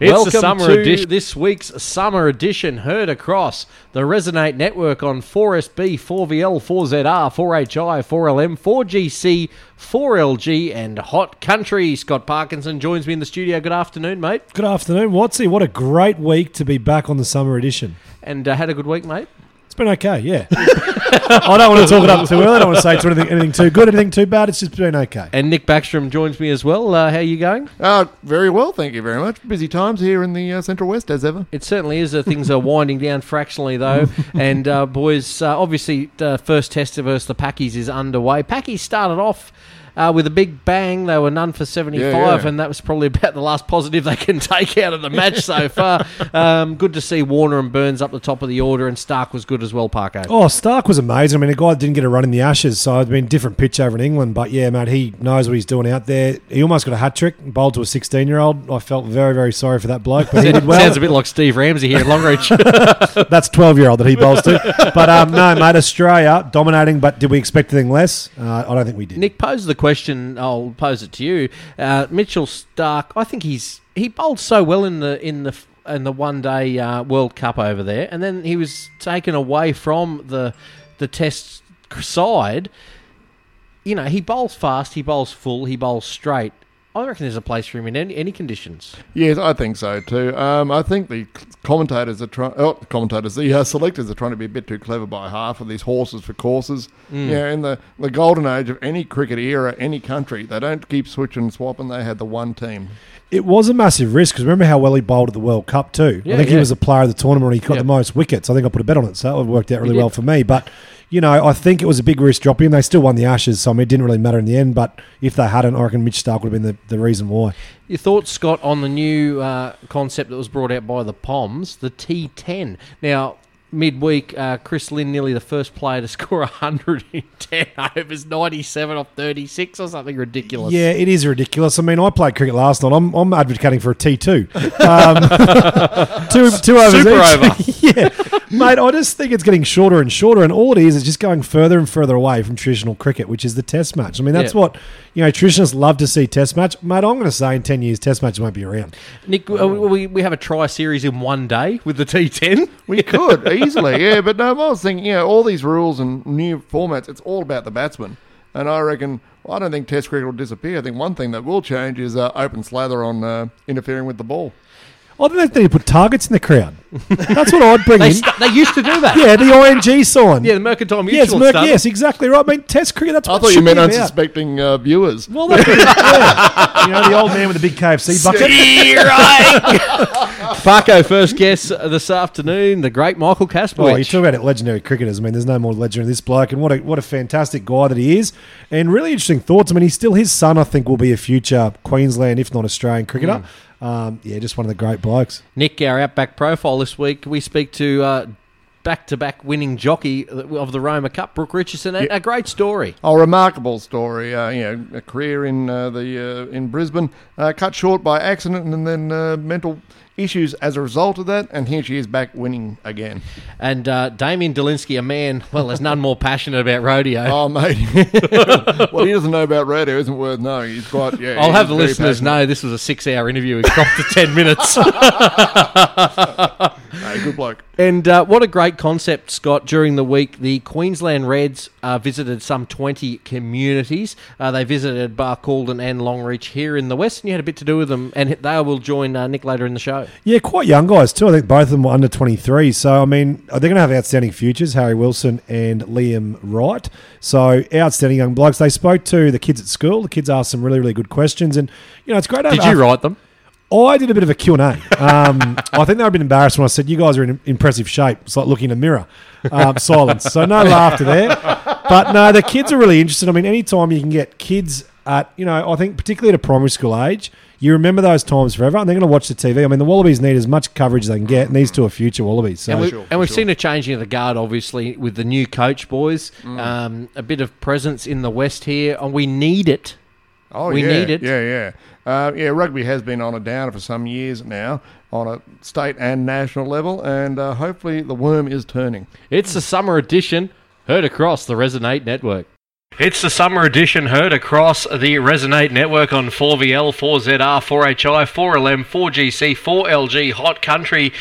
It's Welcome the summer to edition. this week's summer edition, heard across the Resonate network on 4SB, 4VL, 4ZR, 4HI, 4LM, 4GC, 4LG, and Hot Country. Scott Parkinson joins me in the studio. Good afternoon, mate. Good afternoon, Wattsy. What a great week to be back on the summer edition. And uh, had a good week, mate. It's been okay, yeah. I don't want to talk it up too early. I don't want to say it's anything, anything too good, anything too bad. It's just been okay. And Nick Backstrom joins me as well. Uh, how are you going? Uh, very well, thank you very much. Busy times here in the uh, Central West, as ever. It certainly is. Uh, things are winding down fractionally, though. and, uh, boys, uh, obviously, the first test versus the Packies is underway. Packies started off uh, with a big bang. They were none for 75, Yeah, yeah. and that was probably about the last positive they can take out of the match so far. Um, good to see Warner and Burns up the top of the order, and Starc was good as well, Parker. Oh, Starc was amazing. I mean, a guy didn't get a run in the Ashes, so it's been a different pitch over in England. But yeah, mate, he knows what he's doing out there. He almost got a hat trick, bowled to a 16 year old. I felt very, very sorry for that bloke, but he did well. Sounds a bit like Steve Ramsey here at Longreach. That's 12 year old that he bowls to. But um, no, mate, Australia dominating, but did we expect anything less? Uh, I don't think we did. Nick posed the question. I'll pose it to you. Uh, Mitchell Starc. I think he's he bowled so well in the in the in the one day uh, World Cup over there, and then he was taken away from the the Test side. You know, he bowls fast, he bowls full, he bowls straight. I reckon there's a place for him in any, any conditions. Yes, I think so too. Um, I think the commentators are trying. Oh, the commentators, the uh, selectors are trying to be a bit too clever by half of these horses for courses. Yeah, in the the golden age of any cricket era, any country, they don't keep switching and swapping. They had the one team. It was a massive risk because remember how well he bowled at the World Cup too. Yeah, I think yeah. he was a player of the tournament. And he got Yep. the most wickets. I think I put a bet on it, so it worked out really well for me. But you know, I think it was a big risk dropping. They still won the Ashes, so I mean, it didn't really matter in the end. But if they hadn't, I reckon Mitch Starc would have been the, the reason why. Your thoughts, Scott, on the new uh, concept that was brought out by the Poms, the T10. Now, midweek, uh, Chris Lynn, nearly the first player to score 110 overs, 97 off 36 or something ridiculous. Yeah, it is ridiculous. I mean, I played cricket last night. I'm, I'm advocating for a T2. Um, two, two overs Super each. yeah. Mate, I just think it's getting shorter and shorter, and all it is is just going further and further away from traditional cricket, which is the test match. I mean, that's Yeah. what, you know, traditionalists love to see test match. Mate, I'm going to say in 10 years, test match won't be around. Nick, uh, we, we have a try series in one day with the T10. We could easily, yeah. But no, I was thinking, you know, all these rules and new formats, it's all about the batsman. And I reckon, well, I don't think Test cricket will disappear. I think one thing that will change is uh, open slather on uh, interfering with the ball. I think they need to put targets in the crowd. That's what I'd bring They, in. st- they used to do that. Yeah, the ING sign. Yeah, the Mercantile Mutual. yes, Merc, started. yes, exactly right. I mean, test cricket, that's what I what thought you meant unsuspecting uh, viewers. Well, that's yeah. you know, the old man with the big KFC bucket. Farco, first guest uh, this afternoon, the great Michael Casper. Oh, you talk about it, legendary cricketers. I mean, there's no more legendary than this bloke, and what a what a fantastic guy that he is, and really interesting thoughts. I mean, he's still his son. I think will be a future Queensland, if not Australian cricketer. Um, yeah, just one of the great blokes. Nick, our Outback profile this week, we speak to uh, back-to-back winning jockey of the Roma Cup, Brooke Richardson. A, a great story. Oh, remarkable story. Uh, you know, a career in uh, the uh, in Brisbane, uh, cut short by accident and then uh, mental issues as a result of that. And here she is back winning again. And uh, Damien Delinsky, a man, well, there's none more passionate about rodeo. Oh, mate. what he doesn't know about rodeo, isn't worth knowing. He's quite. Yeah, I'll have the listeners passionate. know this was a six-hour interview. It dropped to ten minutes. Hey, good bloke. And uh, what a great concept, Scott. During the week, the Queensland Reds uh, visited some 20 communities. Uh, they visited Barcaldine and Longreach here in the West, and you had a bit to do with them. And they will join uh, Nick later in the show. Yeah, quite young guys too. I think both of them were under 23. So, I mean, they're going to have outstanding futures, Harry Wilson and Liam Wright. So, outstanding young blokes. They spoke to the kids at school. The kids asked some really, really good questions. And, you know, it's great Did you write them? I did a bit of a Q&A. Um, I think they were a bit embarrassed when I said, you guys are in impressive shape. It's like looking in a mirror. Um, silence. So no laughter there. But no, the kids are really interested. I mean, anytime you can get kids at, you know, I think particularly at a primary school age, you remember those times forever and they're going to watch the TV. I mean, the Wallabies need as much coverage as they can get and these two are future Wallabies. So And, we, sure, and we've sure. seen a changing of the guard, obviously, with the new coach, boys. Mm. Um, a bit of presence in the West here, and we need it. Oh, We yeah, need it. Yeah, yeah. Uh, yeah, rugby has been on a downer for some years now on a state and national level, and uh, hopefully the worm is turning. It's the summer edition, heard across the Resonate Network. It's the summer edition heard across the Resonate network on 4VL, 4ZR, 4HI, 4LM, 4GC, 4LG, Hot Country.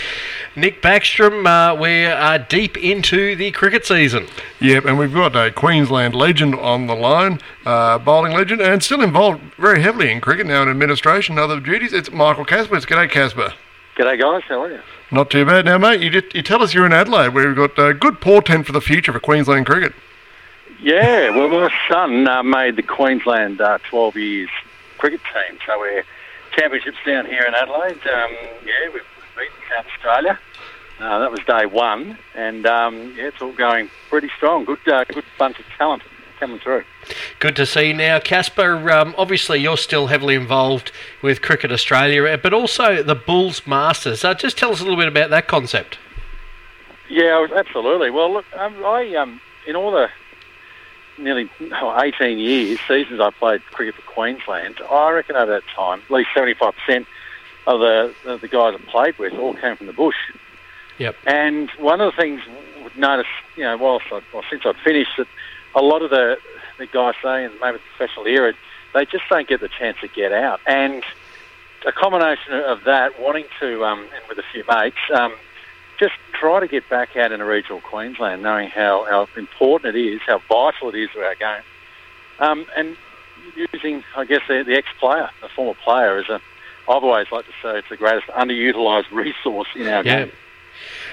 Nick Backstrom, uh, we're uh, deep into the cricket season. Yep, and we've got a Queensland legend on the line, uh, bowling legend, and still involved very heavily in cricket now in administration and other duties. It's Michael Casper. It's G'day, Casper. G'day, guys. How are you? Not too bad. Now, mate, you, just, you tell us you're in Adelaide, where we've got a good portent for the future for Queensland cricket. Yeah, well, my son uh, made the Queensland uh, 12 years cricket team, so we're championships down here in Adelaide. Um, yeah, we've beaten South Australia. Uh, that was day one, and um, yeah, it's all going pretty strong. Good, uh, good bunch of talent coming through. Good to see you now, Casper. Um, obviously, you're still heavily involved with Cricket Australia, but also the Bulls Masters. Uh, just tell us a little bit about that concept. Yeah, absolutely. Well, look, um, I um, in all the nearly oh, 18 years, seasons I played cricket for Queensland, I reckon over that time, at least 75% of the, of the guys I played with all came from the bush. Yep. And one of the things I've noticed, you know, whilst I, well, since I've finished, that a lot of the, the guys say, and maybe the professional era, they just don't get the chance to get out. And a combination of that, wanting to, um, and with a few mates, um, just try to get back out in a regional Queensland, knowing how, how important it is, how vital it is to our game. Um, and using, I guess, the, the ex-player, the former player, as a, I've always liked to say it's the greatest underutilised resource in our yeah. game.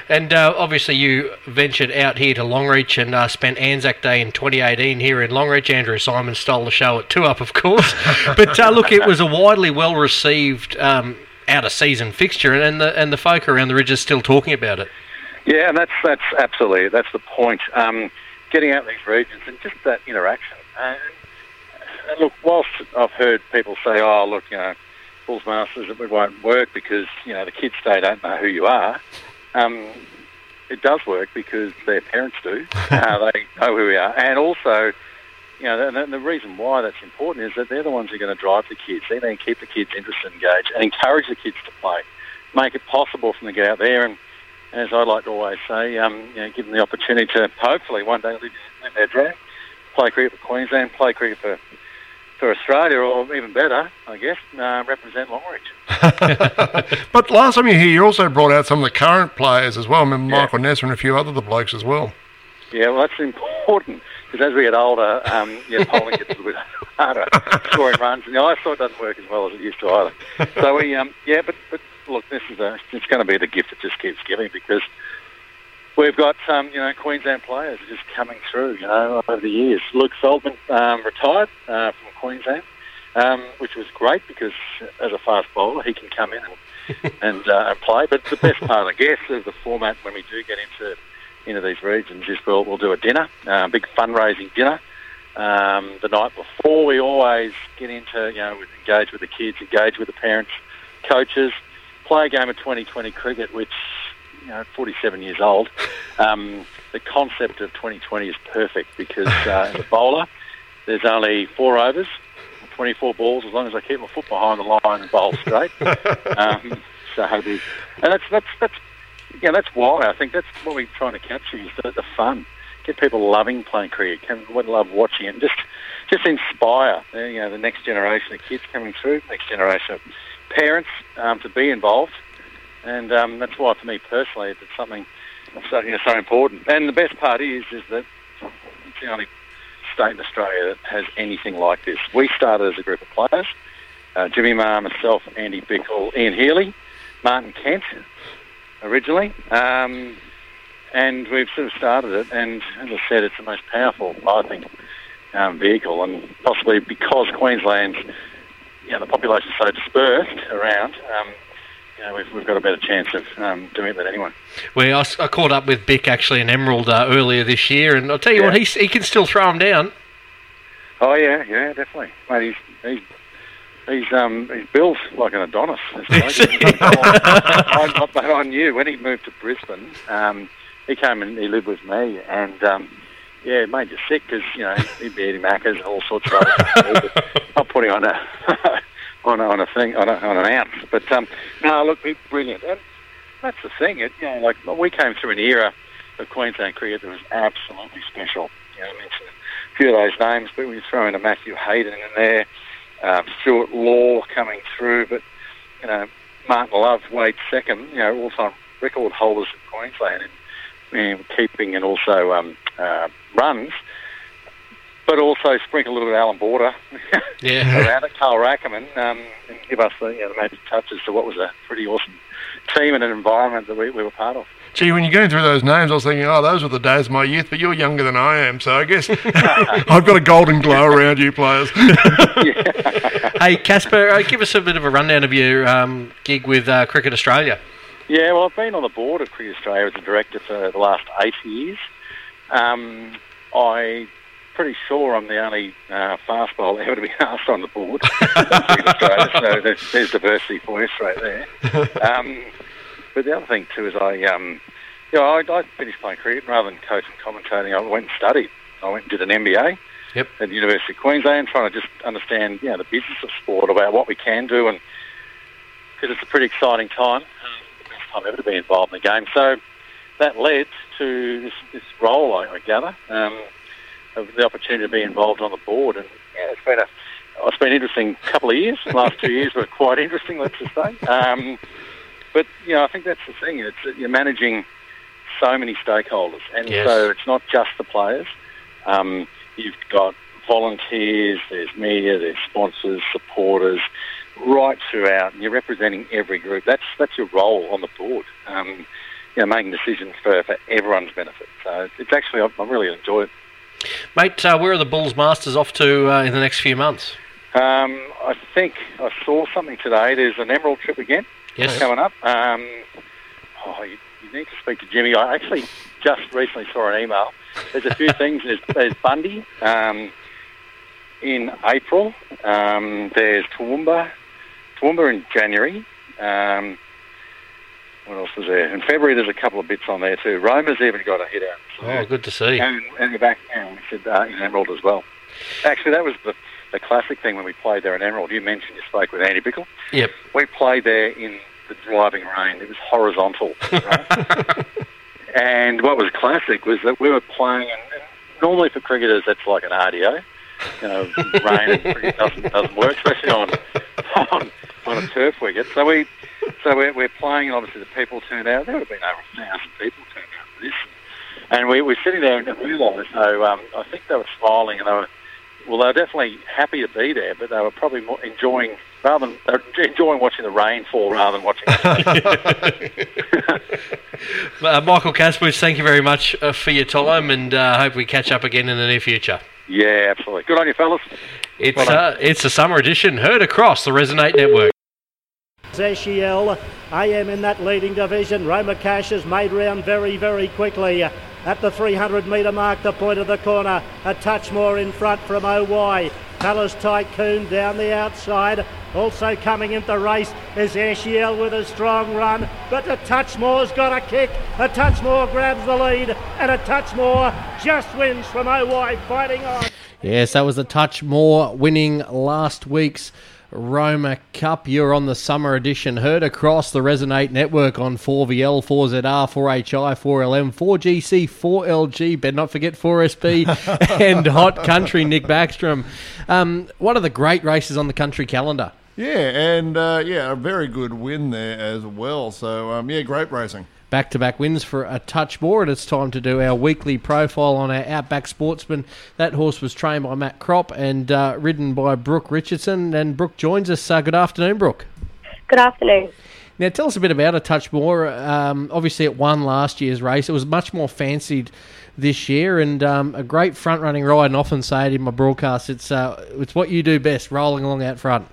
And uh, obviously, you ventured out here to Longreach and uh, spent Anzac Day in 2018 here in Longreach. Andrew Symonds stole the show at Two Up, of course. but uh, look, it was a widely well received um, out of season fixture, and the and the folk around the ridge are still talking about it. Yeah, and that's that's absolutely that's the point. Um, getting out these regions and just that interaction. And, and look, whilst I've heard people say, "Oh, look, you know, Bulls Masters it won't work because you know the kids they don't know who you are," um, it does work because their parents do. uh, they know who we are, and also. You know, and the reason why that's important is that they're the ones who are going to drive the kids. They're going to keep the kids interested, and engaged, and encourage the kids to play. Make it possible for them to get out there and as I like to always say, um, you know, give them the opportunity to hopefully one day live, live their dream, play cricket for Queensland, play cricket for for Australia, or even better, I guess, uh, represent Longreach. but last time you were here, you also brought out some of the current players as well. I mean, Michael yeah. Neser and a few other the blokes as well. Yeah, well, that's important because as we get older, um, yeah, polling gets a little bit harder, scoring runs, and the eyesight doesn't work as well as it used to either. So we, um, yeah, but but look, this is a it's going to be the gift that just keeps giving because we've got um, you know Queensland players just coming through. You know over the years, Luke Feldman um, retired uh, from Queensland, um, which was great because as a fast bowler he can come in and and, uh, and play. But the best part, I guess, of the format when we do get into into these regions is we'll, we'll do a dinner, a uh, big fundraising dinner. Um, the night before, we always get into, you know, engage with the kids, engage with the parents, coaches, play a game of 2020 cricket, which, you know, 47 years old, um, the concept of 2020 is perfect because uh, as a bowler, there's only four overs, 24 balls, as long as I keep my foot behind the line and bowl straight. um, so and that's that's that's yeah, that's why I think that's what we're trying to capture is the, the fun. Get people loving playing cricket, can love watching it, and just just inspire you know the next generation of kids coming through, next generation of parents um, to be involved, and um, that's why for me personally it's something so, you know, so important. And the best part is is that it's the only state in Australia that has anything like this. We started as a group of players: uh, Jimmy Maher, myself, Andy Bichel, Ian Healy, Martin Kent, originally. Um, and we've sort of started it, and as I said, it's the most powerful, I think, um, vehicle, and possibly because Queensland's you know, the population is so dispersed around, um, you know, we've, we've got a better chance of um, doing it than anyone. Well, I, I, caught up with Bick actually in Emerald uh, earlier this year, and I'll tell you yeah. what, he, he can still throw them down. Oh yeah, yeah, definitely. Mate, he's he's he's um he's built like an Adonis. I, I, I, knew when he moved to Brisbane, um, he came and he lived with me, and um, yeah, it made you sick because you know he'd be eating macas and all sorts of other stuff. Not putting on a on a, on a thing on, a, on an ounce, but um, no, look, he's brilliant. And that's the thing. It, you know, like we came through an era of Queensland cricket that was absolutely special. You know, I mentioned a few of those names, but we throw in a Matthew Hayden in there, um, Stuart Law coming through, but you know Martin Love, Wade Seccombe, you know all-time record holders in Queensland in, in keeping and also um, uh, runs. But also sprinkle a little bit of Allan Border Yeah. around it, Carl Rackemann, um, and give us the, you know, the magic touches to what was a pretty awesome team and an environment that we, we were part of. Gee, when you're going through those names, I was thinking, oh, those were the days of my youth, but you're younger than I am, so I guess I've got a golden glow around you players. hey, Casper, uh, give us a bit of a rundown of your um, gig with uh, Cricket Australia. Yeah, well, I've been on the board of Cricket Australia as a director for the last eight years. Um, I'm pretty sure I'm the only uh, fast bowler ever to be asked on the board of Australia, so there's, there's diversity for you straight there. Um, but the other thing too is I, um, you know, I, I finished playing cricket rather than coaching and commentating. I went and studied. I went and did an MBA Yep. at the University of Queensland, trying to just understand, you know, the business of sport, about what we can do, and because it's a pretty exciting time, uh, the best time ever to be involved in the game. So that led to this, this role, I, I gather, um, of the opportunity to be involved on the board, and yeah, it's been a it's been an interesting couple of years. The last two years were quite interesting, let's just say. Um, but you know, I think that's the thing. It's you're managing so many stakeholders, and Yes. so it's not just the players. Um, you've got volunteers, there's media, there's sponsors, supporters, right throughout, and you're representing every group. That's that's your role on the board. Um, you know, making decisions for, for everyone's benefit. So it's actually I, I really enjoy it. Mate, uh, where are the Bulls Masters off to uh, in the next few months? Um, I think I saw something today. There's an Emerald trip again Yes. coming up. Um, oh, you, you need to speak to Jimmy. I actually just recently saw an email. There's a few things. There's, there's Bundy um, in April. Um, there's Toowoomba. Toowoomba in January. Um, what else is there? In February, there's a couple of bits on there too. Roma's even got a hit out. So- Oh, good to see. and, and we're back now. We said uh, in Emerald as well. Actually, that was the, the classic thing when we played there in Emerald. You mentioned you spoke with Andy Bichel. Yep. We played there in the driving rain. It was horizontal. right? and what was classic was that we were playing, and, and normally for cricketers, that's like an RDO. You know, rain doesn't, doesn't work, especially on, on on a turf wicket. So we so we're, we're playing, and obviously the people turned out. There would have been over a thousand people turned out for this. And we were sitting there in and realised, so um, I think they were smiling and they were, well, they were definitely happy to be there, but they were probably more enjoying, rather than, they were enjoying watching the rain fall rather than watching Uh, Michael Kasprowicz, thank you very much uh, for your time, and uh, hope we catch up again in the near future. Yeah, absolutely. Good on you, fellas. It's Well uh, it's a summer edition heard across the Resonate Network. Zeshiel, AM in that leading division. Roma Cash has made round very, very quickly. At the 300 metre mark, the point of the corner. A touch more in front from OY. Palace Tycoon down the outside. Also coming into the race is Ashiel with a strong run. But a touch more's got a kick. A touch more grabs the lead. And a touch more just wins from OY fighting on. Yes, that was a touch more winning last week's Roma Cup. You're on the summer edition, heard across the Resonate network on 4VL, 4ZR, 4HI, 4LM, 4GC, 4LG, better not forget 4SB, and Hot Country, Nick Backstrom. Um, one of the great races on the country calendar. Yeah, and uh, yeah, a very good win there as well. So um, yeah, great racing. Back to back wins for a touch more, and it's time to do our weekly profile on our Outback Sportsman. That horse was trained by Matt Crop and uh, ridden by Brooke Richardson. And Brooke joins us. Uh, good afternoon, Brooke. Good afternoon. Now, tell us a bit about a touch more. Um, obviously, it won last year's race. It was much more fancied this year, and um, a great front running ride. And often say it in my broadcast, it's uh, it's what you do best, rolling along out front.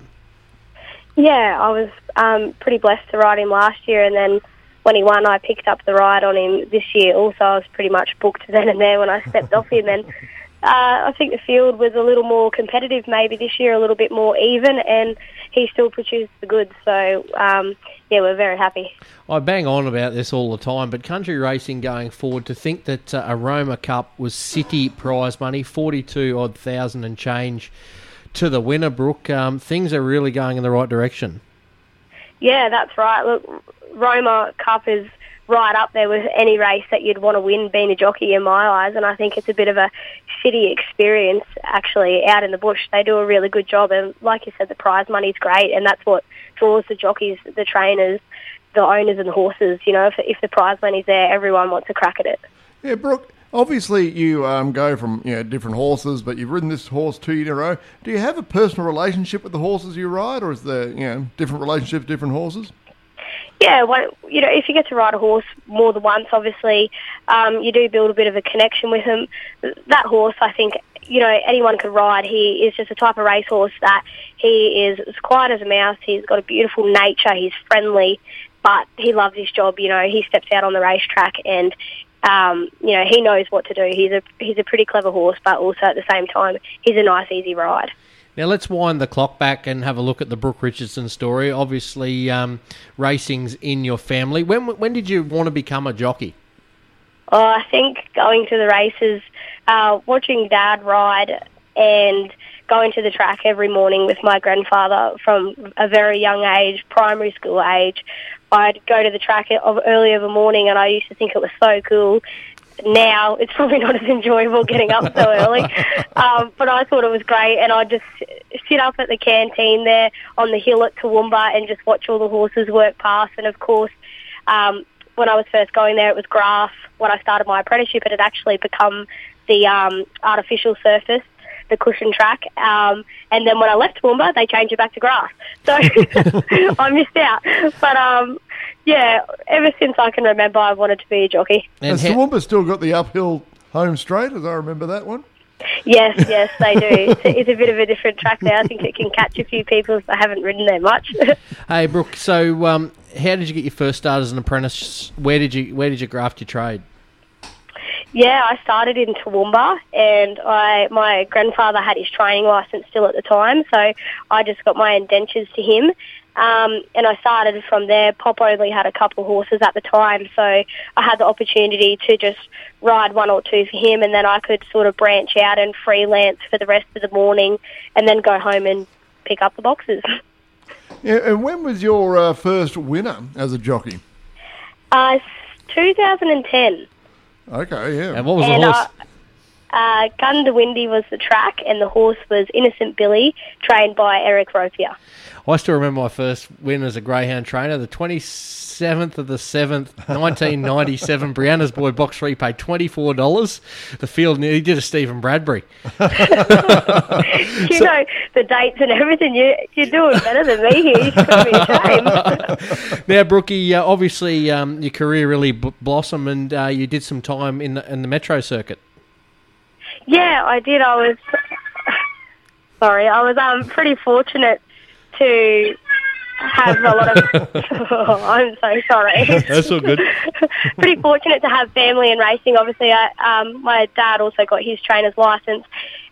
Yeah, I was um, pretty blessed to ride him last year, and then when he won, I picked up the ride on him this year. Also, I was pretty much booked then and there when I stepped off him, and uh, I think the field was a little more competitive maybe this year, a little bit more even, and he still produced the goods. So um, yeah, we're very happy. I bang on about this all the time, but country racing going forward to think that uh, Aroma Cup was city prize money, forty-two odd thousand and change to the winner, Brooke. Um, things are really going in the right direction. Yeah, that's right. Look, Roma Cup is right up there with any race that you'd want to win being a jockey in my eyes. And I think it's a bit of a shitty experience actually out in the bush. They do a really good job. And like you said, the prize money's great. And that's what draws the jockeys, the trainers, the owners and the horses. You know, if, if the prize money's there, everyone wants a crack at it. Yeah, Brooke. Obviously, you um, go from you know different horses, but you've ridden this horse two in a row. Do you have a personal relationship with the horses you ride, or is there you know different relationships, different horses? Yeah, well, you know, if you get to ride a horse more than once, obviously, um, you do build a bit of a connection with him. That horse, I think, you know, anyone could ride. He is just a type of racehorse that he is as quiet as a mouse. He's got a beautiful nature. He's friendly, but he loves his job. You know, he steps out on the racetrack and um, you know, he knows what to do. He's a he's a pretty clever horse, but also at the same time, he's a nice, easy ride. Now let's wind the clock back and have a look at the Brooke Richardson story. Obviously, um, racing's in your family. When when did you want to become a jockey? Oh, I think going to the races, uh, watching Dad ride, and going to the track every morning with my grandfather from a very young age, primary school age. I'd go to the track early of a morning, and I used to think it was so cool. Now it's probably not as enjoyable getting up so early, um, but I thought it was great, and I'd just sit up at the canteen there on the hill at Toowoomba and just watch all the horses work past. And of course, um, when I was first going there, it was grass. When I started my apprenticeship, it had actually become the um, artificial surface the cushion track. Um, and then when I left Toowoomba, they changed it back to grass. So I missed out. But um, yeah, ever since I can remember, I wanted to be a jockey. And Has ha- Toowoomba still got the uphill home straight, as I remember that one? Yes, yes, they do. It's a, it's a bit of a different track there. I think it can catch a few people if they haven't ridden there much. hey, Brooke. So, um, how did you get your first start as an apprentice? Where did you Where did you graft your trade? Yeah, I started in Toowoomba, and I my grandfather had his training license still at the time, so I just got my indentures to him, um, and I started from there. Pop only had a couple horses at the time, so I had the opportunity to just ride one or two for him, and then I could sort of branch out and freelance for the rest of the morning, and then go home and pick up the boxes. Yeah, and when was your uh, first winner as a jockey? Uh, 2010. Okay, yeah. And what was and the horse? Uh, uh, Goondiwindi was the track, and the horse was Innocent Billy, trained by Eric Ropier. I still remember my first win as a greyhound trainer. The twenty seventh of the seventh, nineteen ninety seven. Brianna's boy box three paid twenty four dollars. The field he did a Stephen Bradbury. you know the dates and everything. You you're doing better than me here. You should be ashamed. Now, Brookie, uh, obviously um, your career really b- blossomed, and uh, you did some time in the, in the metro circuit. Yeah, I did. I was sorry. I was um pretty fortunate to have a lot of. I'm so sorry. That's all good. pretty fortunate to have family in racing. Obviously, I, um, my dad also got his trainer's license.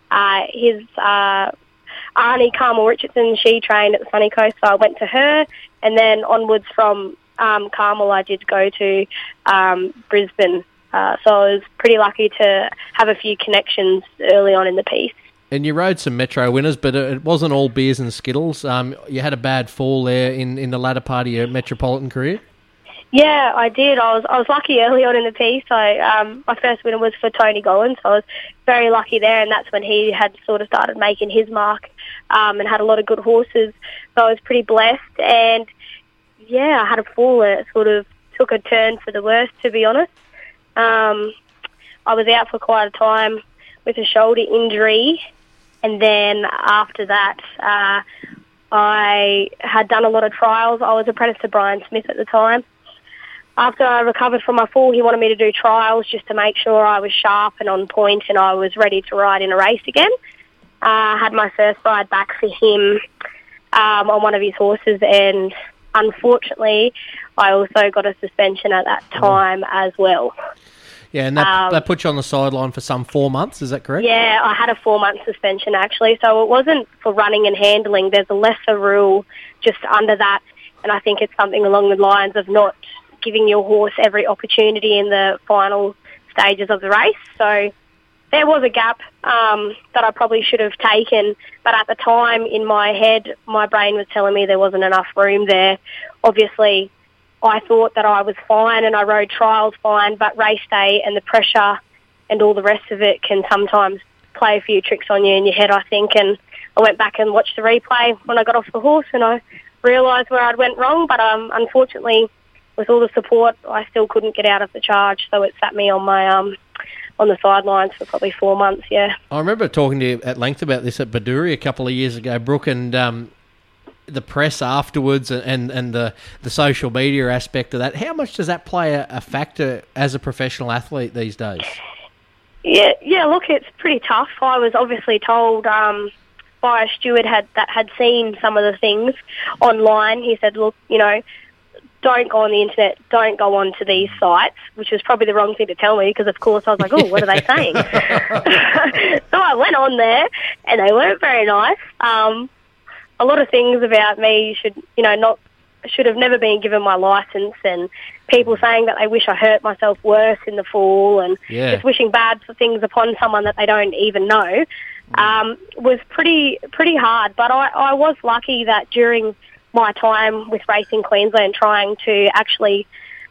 Uh, his uh, Arnie Carmel Richardson, she trained at the Sunny Coast, so I went to her, and then onwards from um, Carmel, I did go to um, Brisbane. Uh, so I was pretty lucky to have a few connections early on in the piece. And you rode some metro winners, but it wasn't all beers and skittles. Um, you had a bad fall there in, in the latter part of your metropolitan career. Yeah, I did. I was I was lucky early on in the piece. I um, my first winner was for Tony Gollins. So I was very lucky there, and that's when he had sort of started making his mark um, and had a lot of good horses. So I was pretty blessed, and yeah, I had a fall it sort of took a turn for the worse, to be honest. Um, I was out for quite a time with a shoulder injury, and then after that, uh, I had done a lot of trials. I was apprenticed to Brian Smith at the time. After I recovered from my fall, he wanted me to do trials just to make sure I was sharp and on point and I was ready to ride in a race again. Uh, I had my first ride back for him um, on one of his horses, and unfortunately, I also got a suspension at that time as well. Yeah, and that, Um, that put you on the sideline for some four months. Is that correct? Yeah, I had a four month suspension actually, so it wasn't for running and handling. There's a lesser rule just under that, and I think it's something along the lines of not giving your horse every opportunity in the final stages of the race. So there was a gap um, that I probably should have taken, but at the time in my head, my brain was telling me there wasn't enough room there. Obviously, I thought that I was fine and I rode trials fine, but race day and the pressure and all the rest of it can sometimes play a few tricks on you in your head, I think. And I went back and watched the replay when I got off the horse and I realised where I'd went wrong, but um, unfortunately, with all the support, I still couldn't get out of the charge, so it sat me on my um, on the sidelines for probably four months. Yeah. I remember talking to you at length about this at Bedourie a couple of years ago, Brooke, and um, the press afterwards and, and, the, the social media aspect of that. How much does that play a, a factor as a professional athlete these days? Yeah, yeah. Look, it's pretty tough. I was obviously told um, by a steward had that had seen some of the things online. He said, "Look, you know, don't go on the internet, don't go on to these sites," which was probably the wrong thing to tell me because, of course, I was like, "Oh, what are they saying?" so I went on there, and they weren't very nice. Um, a lot of things about me should, you know, not should have never been given my license, and people saying that they wish I hurt myself worse in the fall, and Yeah. just wishing bad for things upon someone that they don't even know, um, was pretty pretty hard. But I, I was lucky that during my time with Racing Queensland, trying to actually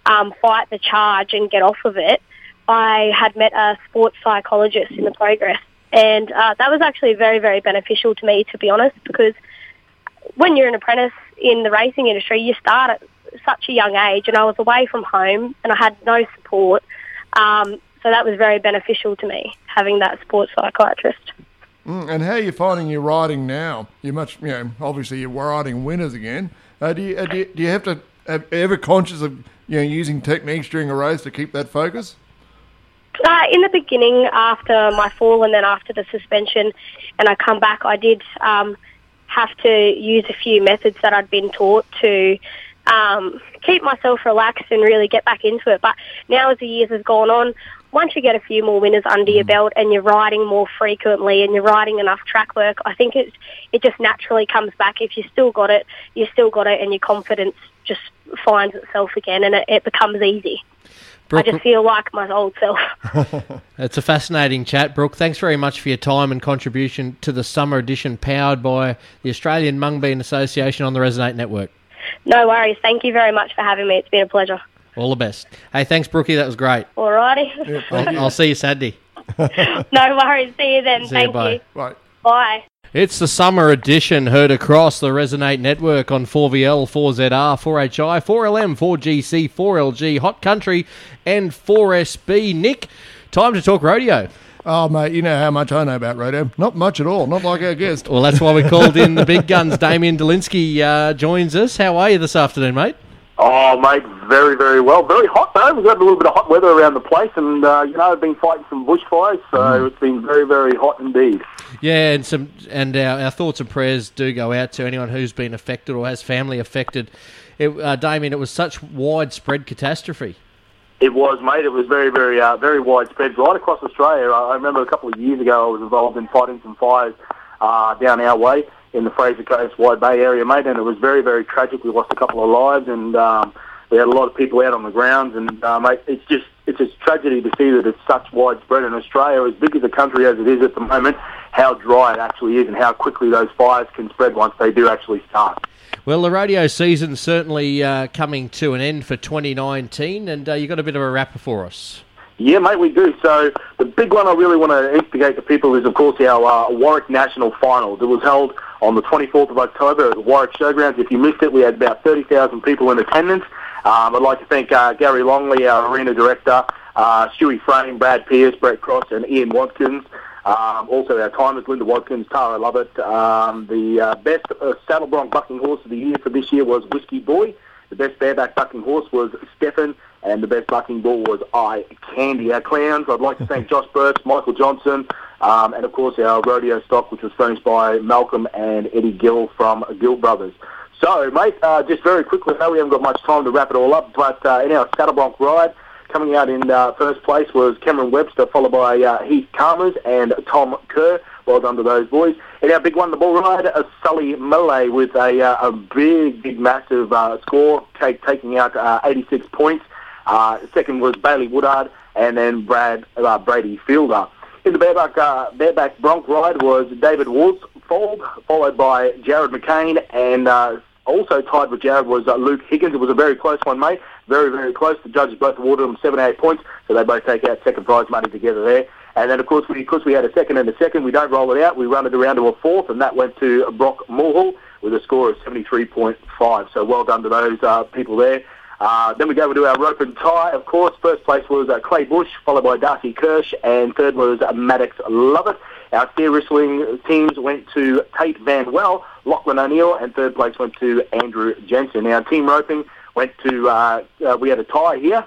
um, fight the charge and get off of it, I had met a sports psychologist in the progress, and uh, that was actually very very beneficial to me, to be honest, because when you're an apprentice in the racing industry, you start at such a young age, and I was away from home and I had no support. Um, so that was very beneficial to me having that sports psychiatrist. Mm, and how are you finding your riding now? You're much, you know, obviously you're riding winners again. Uh, do, you, uh, do, you, do you have to uh, ever conscious of you know using techniques during a race to keep that focus? Uh, in the beginning, after my fall and then after the suspension, and I come back, I did um, have to use a few methods that I'd been taught to um, keep myself relaxed and really get back into it. But now, as the years have gone on, once you get a few more winners under your belt and you're riding more frequently and you're riding enough track work, I think it it just naturally comes back. If you still got it, you still got it, and your confidence just finds itself again, and it, it becomes easy. Brooke, I just feel like my old self. it's a fascinating chat, Brooke. Thanks very much for your time and contribution to the summer edition powered by the Australian Mung Bean Association on the Resonate Network. No worries. Thank you very much for having me. It's been a pleasure. All the best. Hey, thanks, Brookie. That was great. Alrighty. I'll, I'll see you Saturday. no worries. See you then. See you, Thank bye. you. Right. Bye. It's the summer edition heard across the Resonate network on 4VL, 4ZR, 4HI, 4LM, 4GC, 4LG, Hot Country, and 4SB. Nick, time to talk rodeo. Oh, mate, you know how much I know about rodeo. Not much at all. Not like our guest. Well, that's why we called in the big guns. Damien Delinsky uh, joins us. How are you this afternoon, mate? Oh, mate, very, very well. Very hot, though. We've got a little bit of hot weather around the place, and, uh, you know, I've been fighting some bushfires, so it's been very, very hot indeed. Yeah, and some and our, our thoughts and prayers do go out to anyone who's been affected or has family affected. It, uh, Damien, it was such widespread catastrophe. It was, mate. It was very, very, uh, very widespread right across Australia. I remember a couple of years ago I was involved in fighting some fires uh, down our way in the Fraser Coast, Wide Bay area, mate, and it was very, very tragic. We lost a couple of lives, and um, we had a lot of people out on the grounds, and uh, mate, it's just it's a tragedy to see that it's such widespread in Australia, as big as a country as it is at the moment. How dry it actually is, and how quickly those fires can spread once they do actually start. Well, the rodeo season's certainly uh, coming to an end for 2019, and uh, you got a bit of a wrapper for us. Yeah, mate, we do. So the big one I really want to instigate to people is, of course, our uh, Warwick National Finals. It was held on the 24th of October at the Warwick Showgrounds. If you missed it, we had about 30,000 people in attendance. Um, I'd like to thank uh, Gary Longley, our arena director, uh, Stewie Frame, Brad Pierce, Brett Cross, and Ian Watkins. Um, also, our timers, Linda Watkins, Tara Lovett. Um, the uh, best uh, saddle bronc bucking horse of the year for this year was Whiskey Boy. The best bareback bucking horse was Stefan, and the best bucking bull was I Candy. Our clowns, I'd like to thank Josh Burks, Michael Johnson, um, and of course our rodeo stock, which was furnished by Malcolm and Eddie Gill from Gill Brothers. So, mate, uh, just very quickly, I know we haven't got much time to wrap it all up, but uh, in our saddle bronc ride, coming out in uh, first place was Cameron Webster, followed by uh, Heath Calmers and Tom Kerr. Well done to those boys. In our big one, the bull ride, uh, Sully Millay with a, uh, a big, big, massive uh, score, take, taking out uh, 86 points. Uh, second was Bailey Woodard, and then Brad uh, Brady Fielder. In the bareback, uh, bareback bronc ride was David Worsfold, followed by Jared McCain and uh, also tied with Jared was uh, Luke Higgins. It was a very close one, mate. Very, very close. The judges both awarded them seven, eight points, so they both take out second prize money together there. And then, of course, we, because we had a second and a second, we don't roll it out. We run it around to a fourth, and that went to Brock Mulhall with a score of 73.5. So well done to those uh, people there. Uh, then we go over to our rope and tie. Of course, first place was uh, Clay Bush, followed by Darcy Kirsch, and third was Maddox Lovett. Our steer wrestling teams went to Tate Van Well, Lachlan O'Neill, and third place went to Andrew Jensen. Now, team roping went to, uh, uh, we had a tie here.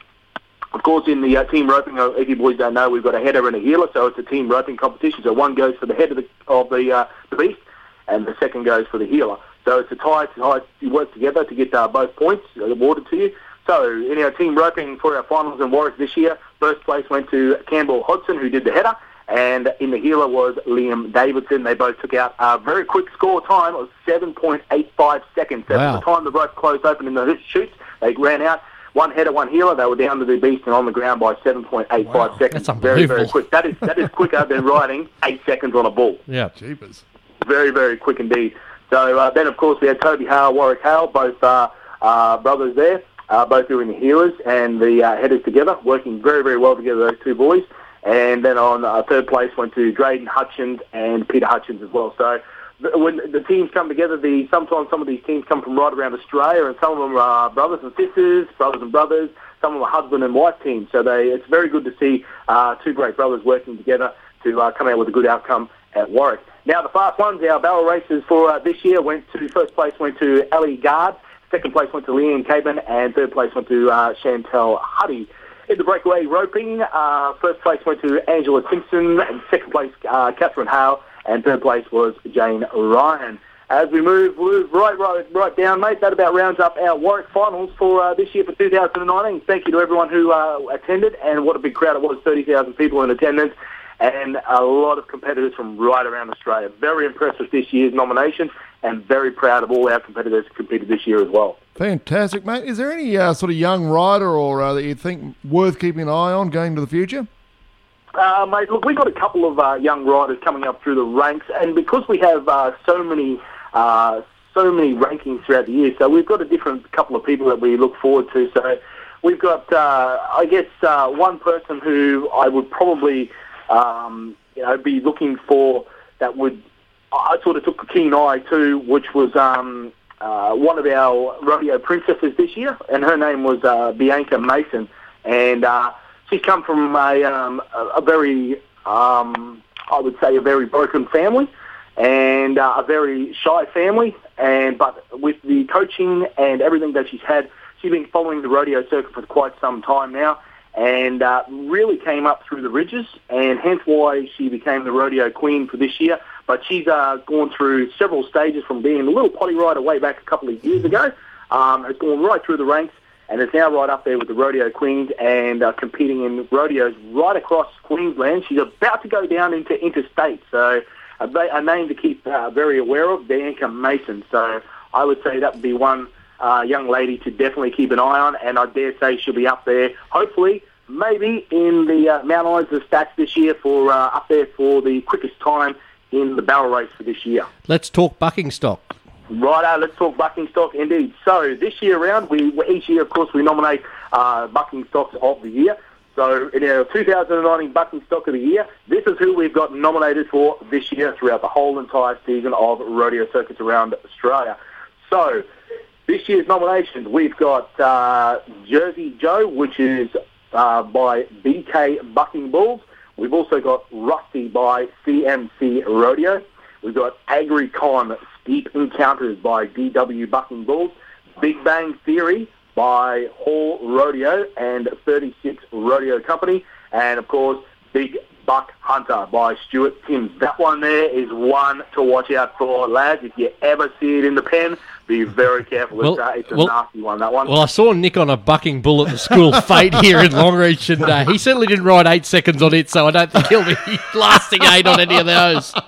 Of course, in the uh, team roping, uh, if you boys don't know, we've got a header and a healer, so it's a team roping competition. So one goes for the head of the of the, uh, the beast, and the second goes for the healer. So it's a tie. It's a tie. You work together to get uh, both points awarded to you. So in our team roping for our finals in Warwick this year, first place went to Campbell Hodson, who did the header, and in the healer was Liam Davidson. They both took out a very quick score time of 7.85 seconds. So Wow. by the time the rope closed open in the chutes, they ran out. One header, one healer. They were down to the beast and on the ground by 7.85 seconds. That's very, very quick. That is that is quicker than riding eight seconds on a bull Yeah. Jeepers. very, very quick indeed. So uh, then, of course, we had Toby Hale, Warwick Hale, both uh, uh, brothers there, uh, both doing the healers and the uh, headers together, working very, very well together, those two boys. And then on uh, third place went to Drayden Hutchins and Peter Hutchins as well. So when the teams come together, the sometimes some of these teams come from right around Australia, and some of them are brothers and sisters, brothers and brothers. Some of them are husband and wife teams. So they, it's very good to see uh, two great brothers working together to uh, come out with a good outcome at Warwick. Now the fast ones, our barrel races for uh, this year went to first place went to Ellie Gard, second place went to Leanne Caban, and third place went to uh, Chantel Huddy. In the breakaway roping, uh, first place went to Angela Simpson, and second place uh, Catherine Hale, and third place was Jane Ryan. As we move, move right, right, right down, mate. That about rounds up our Warwick finals for uh, this year for 2019. Thank you to everyone who uh, attended, and what a big crowd it was 30,000 people in attendance, and a lot of competitors from right around Australia. Very impressed with this year's nomination, and very proud of all our competitors who competed this year as well. Fantastic, mate. Is there any uh, sort of young rider or uh, that you think worth keeping an eye on going into the future? Uh, mate, look, we've got a couple of uh, young riders coming up through the ranks, and because we have uh, so many, uh, so many rankings throughout the year, so we've got a different couple of people that we look forward to. So we've got, I guess, one person who I would probably, um, you know, be looking for that would, I sort of took a keen eye to, which was um, uh, one of our rodeo princesses this year, and her name was uh, Bianca Mason, and. Uh, she's come from a, um, a, very, um, I would say, a very broken family and uh, a very shy family. And but with the coaching and everything that she's had, she's been following the rodeo circuit for quite some time now, and uh, really came up through the ridges, and hence why she became the rodeo queen for this year. But she's uh, gone through several stages from being a little potty rider way back a couple of years ago, um, has gone right through the ranks and is now right up there with the rodeo queens and uh, competing in rodeos right across Queensland. She's about to go down into interstate, so a, a name to keep uh, very aware of, Bianca Mason. So I would say that would be one uh, young lady to definitely keep an eye on, and I dare say she'll be up there, hopefully, maybe in the uh, Mount Isa stats this year for uh, up there for the quickest time in the barrel race for this year. Let's talk bucking stock. Righto, let's talk bucking stock indeed. So this year round, we each year, of course, we nominate uh, bucking stocks of the year. So in our 2019 bucking stock of the year, this is who we've got nominated for this year throughout the whole entire season of rodeo circuits around Australia. So this year's nominations, we've got uh, Jersey Joe, which is uh, by BK Bucking Bulls. We've also got Rusty by CMC Rodeo. We've got AgriCon Steep Encounters by DW Bucking Bulls. Big Bang Theory by Hall Rodeo and 36 Rodeo Company. And of course, Big Buck Hunter by Stuart Timms. That one there is one to watch out for, lads. If you ever see it in the pen, be very careful. it's, Well- uh, it's a well- nasty one, that one. Well, I saw Nick on a bucking bull at the school fete here in Longreach, and uh, he certainly didn't ride eight seconds on it, so I don't think he'll be lasting eight on any of those.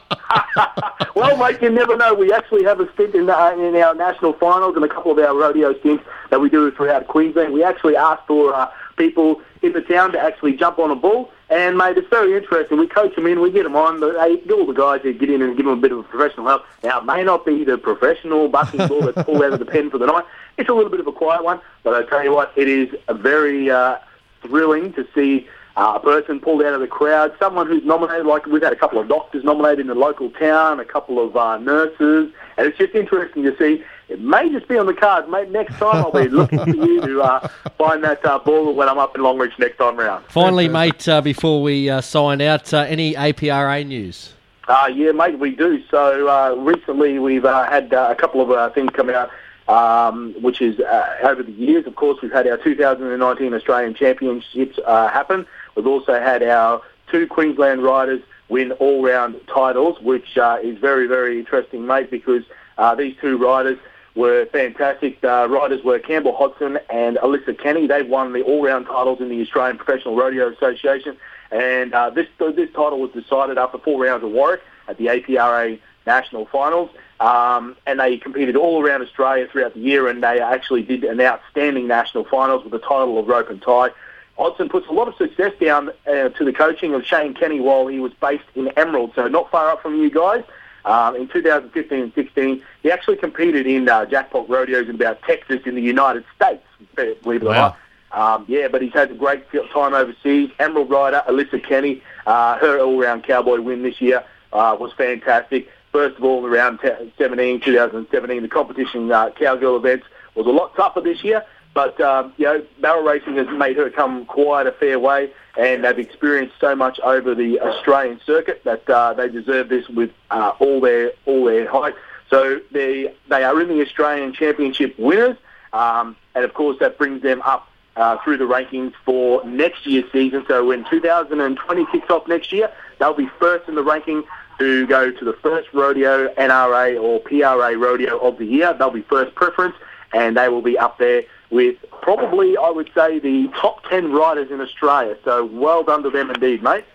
Well, mate, you never know. We actually have a stint in, uh, in our national finals and a couple of our rodeo stints that we do throughout Queensland. We actually ask for uh, people in the town to actually jump on a bull And mate, it's very interesting. We coach them in, we get them on. They, all the guys who get in and give them a bit of a professional help. Now, it may not be the professional bucking ball that's pulled out of the pen for the night. It's a little bit of a quiet one, but I tell you what, it is very uh, thrilling to see uh, a person pulled out of the crowd, someone who's nominated, like we've had a couple of doctors nominated in the local town, a couple of uh, nurses, and it's just interesting to see. It may just be on the cards, mate. Next time I'll be looking for you to uh, find that uh, ball when I'm up in Longreach next time round. Finally, mate, uh, before we uh, sign out, uh, any APRA news? Uh, yeah, mate, we do. So uh, recently we've uh, had uh, a couple of uh, things come out, um, which is uh, over the years, of course, we've had our 2019 Australian Championships uh, happen. We've also had our two Queensland riders win all-round titles, which uh, is very, very interesting, mate, because uh, these two riders were fantastic. Uh, riders were Campbell Hodson and Alyssa Kenny. They've won the all-round titles in the Australian Professional Rodeo Association. And uh, this this title was decided after four rounds of Warwick at the APRA National Finals. Um, and they competed all around Australia throughout the year, and they actually did an outstanding national finals with the title of rope and tie. Hodson puts a lot of success down uh, to the coaching of Shane Kenny while he was based in Emerald, so not far up from you guys. Um, in 2015 and 16, he actually competed in uh, jackpot rodeos in about Texas in the United States, believe it or not. Um, yeah, but he's had a great time overseas. Emerald Rider, Alyssa Kenny, uh, her all-round cowboy win this year uh, was fantastic. First of all, around round 17, 2017, the competition uh, cowgirl events was a lot tougher this year. But um, you know, barrel racing has made her come quite a fair way, and they've experienced so much over the Australian circuit that uh, they deserve this with uh, all their all their height. So they they are in the Australian Championship winners, um, and of course that brings them up uh, through the rankings for next year's season. So when 2020 kicks off next year, they'll be first in the ranking to go to the first rodeo NRA or PRA rodeo of the year. They'll be first preference, and they will be up there with probably, I would say, the top 10 riders in Australia. So well done to them indeed, mate.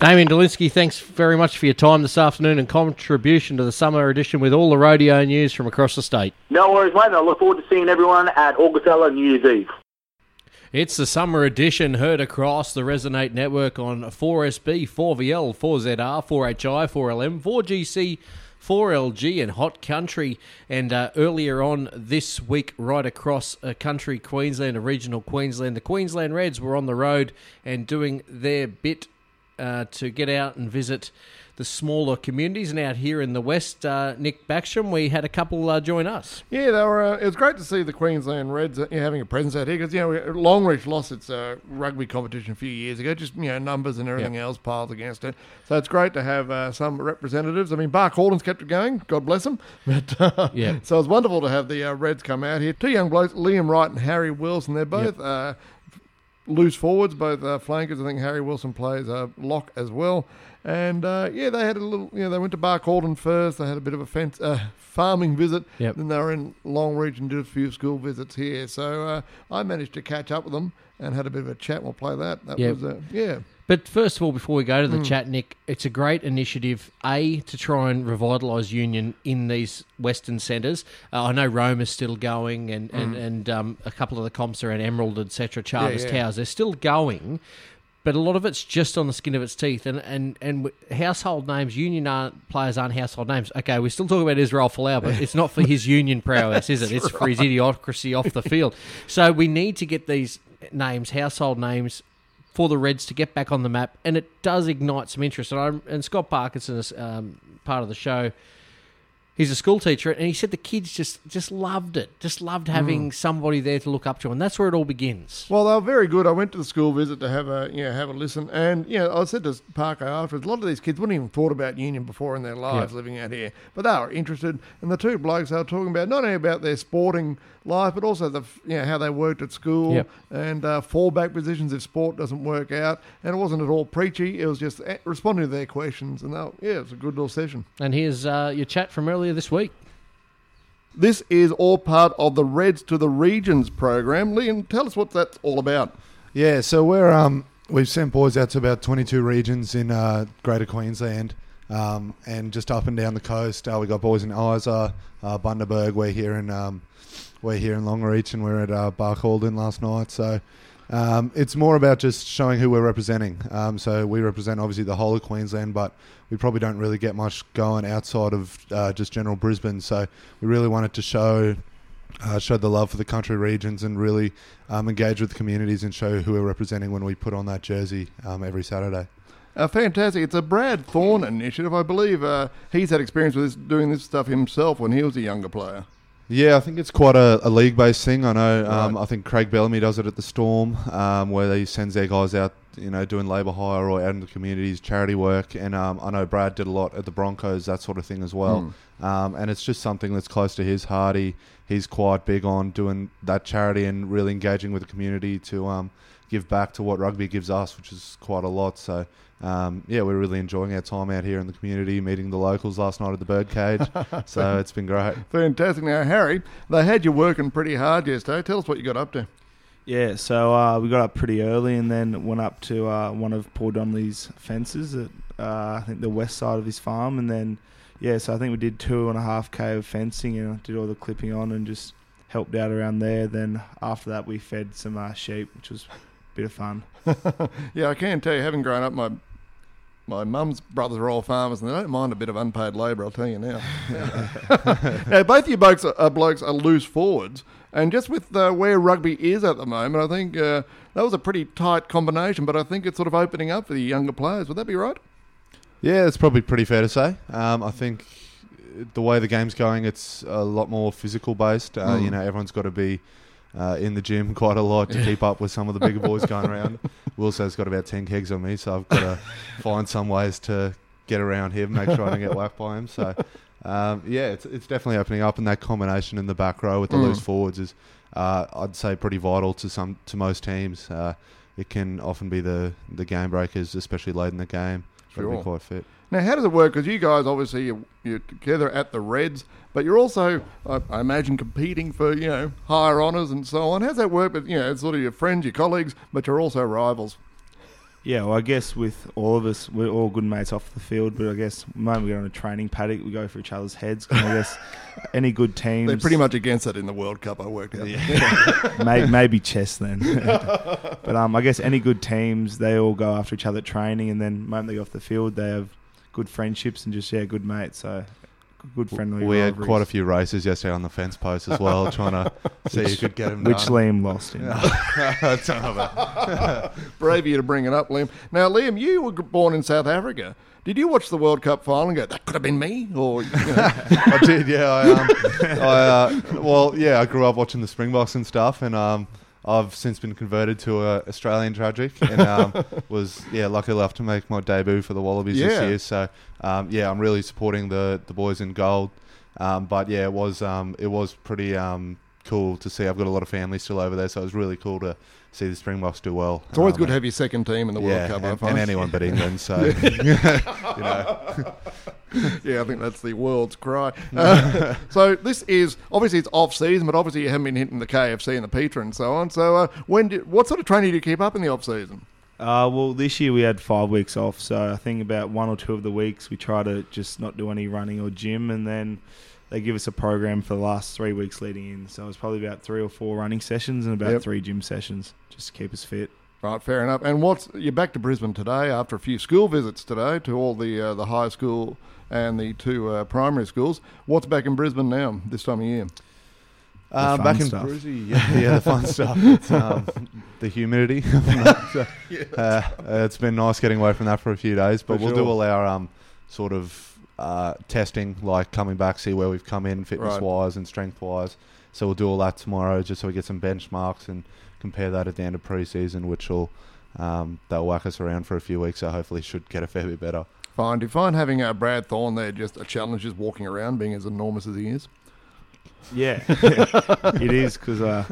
Damien Dolinsky, thanks very much for your time this afternoon and contribution to the summer edition with all the rodeo news from across the state. No worries, mate. I look forward to seeing everyone at Augathella New Year's Eve. It's the summer edition heard across the Resonate network on 4SB, 4VL, 4ZR, 4HI, 4LM, 4GC, 4LG and Hot Country. And uh, earlier on this week, right across uh, country Queensland, a regional Queensland, the Queensland Reds were on the road and doing their bit uh, to get out and visit the smaller communities. And out here in the west, uh, Nick Backstrom, we had a couple uh, join us. Yeah, they were. Uh, it was great to see the Queensland Reds uh, having a presence out here because you know Longreach lost its uh, rugby competition a few years ago. Just you know numbers and everything Yep. else piled against it. So it's great to have uh, some representatives. I mean, Barcaldine's kept it going. God bless him. But uh, Yeah. so it's wonderful to have the uh, Reds come out here. Two young blokes, Liam Wright and Harry Wilson. They're both. Uh, loose forwards, both uh, flankers. I think Harry Wilson plays uh, lock as well. And uh, yeah, they had a little. You know, they went to Barcaldine first. They had a bit of a fence, uh, farming visit. Yep. Then they were in Longreach and did a few school visits here. So uh, I managed to catch up with them and had a bit of a chat. We'll play that. That Yep. was uh, yeah. But first of all, before we go to the chat, Nick, it's a great initiative, A, to try and revitalise union in these Western centres. Uh, I know Rome is still going and, and, and um, a couple of the comps around Emerald, etc., Charters yeah. Towers, they're still going. But a lot of it's just on the skin of its teeth, and and, and household names, union aren't, players aren't household names. Okay, we're still talk about Israel Folau, but it's not for his union prowess, is it? It's for his idiocracy off the field. So we need to get these names, household names, for the Reds to get back on the map, and it does ignite some interest. And, I, and Scott Parkinson is um, part of the show. He's a school teacher, and he said the kids just just loved it, just loved having mm. somebody there to look up to, and that's where it all begins. Well, they were very good. I went to the school visit to have a you know have a listen, and you know I said to Parker afterwards, a lot of these kids wouldn't even thought about union before in their lives Yeah. living out here, but they were interested. And the two blokes they were talking about not only about their sporting life, but also the f- you know how they worked at school Yep. and uh, fallback positions if sport doesn't work out. And it wasn't at all preachy. It was just responding to their questions, and they were, yeah, it was a good little session. And here's uh, your chat from earlier this week. This is all part of the Reds to the Regions program. Liam, tell us what that's all about. Yeah, so we're um we've sent boys out to about 22 regions in uh, Greater Queensland, um, and just up and down the coast. Uh, we got boys in Isa, uh, Bundaberg. We're here in um, we're here in Longreach, and we're at uh, Barcaldine last night. So Um, it's more about just showing who we're representing. Um, so we represent obviously the whole of Queensland, but we probably don't really get much going outside of uh, just general Brisbane. So we really wanted to show uh, show the love for the country regions and really um, engage with the communities and show who we're representing when we put on that jersey um, every Saturday. Uh, fantastic. It's a Brad Thorne initiative. I believe uh, he's had experience with this, doing this stuff himself when he was a younger player. Yeah, I think it's quite a, a league-based thing. I know. Um, I think Craig Bellamy does it at the Storm, um, where he sends their guys out, you know, doing labour hire or out in the communities, charity work. And um, I know Brad did a lot at the Broncos, that sort of thing as well. Um, and it's just something that's close to his heart. He, he's quite big on doing that charity and really engaging with the community to um, give back to what rugby gives us, which is quite a lot. So. Um, yeah, we're really enjoying our time out here in the community, meeting the locals last night at the birdcage. so it's been great. Fantastic. Now, Harry, they had you working pretty hard yesterday. Tell us what you got up to. Yeah, so uh, we got up pretty early and then went up to uh, one of Paul Donnelly's fences at uh, I think the west side of his farm, and then yeah, so I think we did two and a half k of fencing and did all the clipping on and just helped out around there. Then after that, we fed some uh, sheep, which was a bit of fun. yeah, I can tell you, having grown up, my my mum's brothers are all farmers, and they don't mind a bit of unpaid labour. I'll tell you now. now, both of you blokes are, uh, blokes are loose forwards, and just with uh, where rugby is at the moment, I think uh, that was a pretty tight combination. But I think it's sort of opening up for the younger players. Would that be right? Yeah, it's probably pretty fair to say. Um, I think the way the game's going, it's a lot more physical based. Uh, Mm. You know, everyone's got to be uh, in the gym quite a lot to keep up with some of the bigger boys going around. Will says got about ten kegs on me, so I've got to find some ways to get around him, make sure I don't get whacked by him. So. Um, yeah, it's, it's definitely opening up, and that combination in the back row with the Mm. loose forwards is, uh, I'd say, pretty vital to some to most teams. Uh, it can often be the, the game breakers, especially late in the game. Got to Sure. be quite fit. Now, how does it work? Because you guys obviously you're, you're together at the Reds, but you're also, I, I imagine, competing for you know higher honours and so on. How's that work? But you know, it's sort of your friends, your colleagues, but you're also rivals. Yeah, well, I guess with all of us, we're all good mates off the field, but I guess the moment we get on a training paddock, we go for each other's heads. 'cause I guess any good teams, They're pretty much against it in the World Cup. I worked out. may, maybe chess then. but um, I guess any good teams, they all go after each other at training, and then the moment they go off the field, they have good friendships and just yeah, good mates. So good friendly. We had quite a few races yesterday on the fence post as well, trying to see if who could get him which done. Liam lost in. Son of a- Brave of you to bring it up, Liam. Now, Liam, you were born in South Africa. Did you watch the World Cup final and go, "That could have been me"? Or you know, I did, yeah. I, um, I, uh, well, yeah, I grew up watching the Springboks and stuff, and um, I've since been converted to a Australian tragic, and um, was yeah lucky enough to make my debut for the Wallabies Yeah. this year. So um, yeah, I'm really supporting the the boys in gold. Um, but yeah, it was um, it was pretty um, cool to see. I've got a lot of family still over there, so it was really cool to see the Springboks do well. it's always Um, good to have your second team in the World yeah, Cup. I and, find. and anyone but England. So you know, yeah, I think that's the world's cry. Uh, so this is obviously it's off season, but obviously you haven't been hitting the KFC and the Petra and so on. So uh, when did, what sort of training do you keep up in the off season? Uh, well, this year we had five weeks off, so I think about one or two of the weeks we try to just not do any running or gym, and then they give us a program for the last three weeks leading in. So it's probably about three or four running sessions and about Yep. three gym sessions just to keep us fit. Right, fair enough. And what's you're back to Brisbane today after a few school visits today to all the uh, the high school and the two uh, primary schools. What's back in Brisbane now this time of year? Um, fun back in stuff. Brucey, yeah, yeah, the fun stuff. It's, um, the humidity. So, uh, it's been nice getting away from that for a few days, but For we'll sure. do all our um, sort of uh, testing, like coming back, see where we've come in fitness wise and strength wise. So we'll do all that tomorrow, just so we get some benchmarks and compare that at the end of pre-season, which will um, that'll whack us around for a few weeks. So hopefully, should get a fair bit better. Fine. Do you find having uh, Brad Thorne there just a challenge, just walking around, being as enormous as he is? Yeah, it is because uh,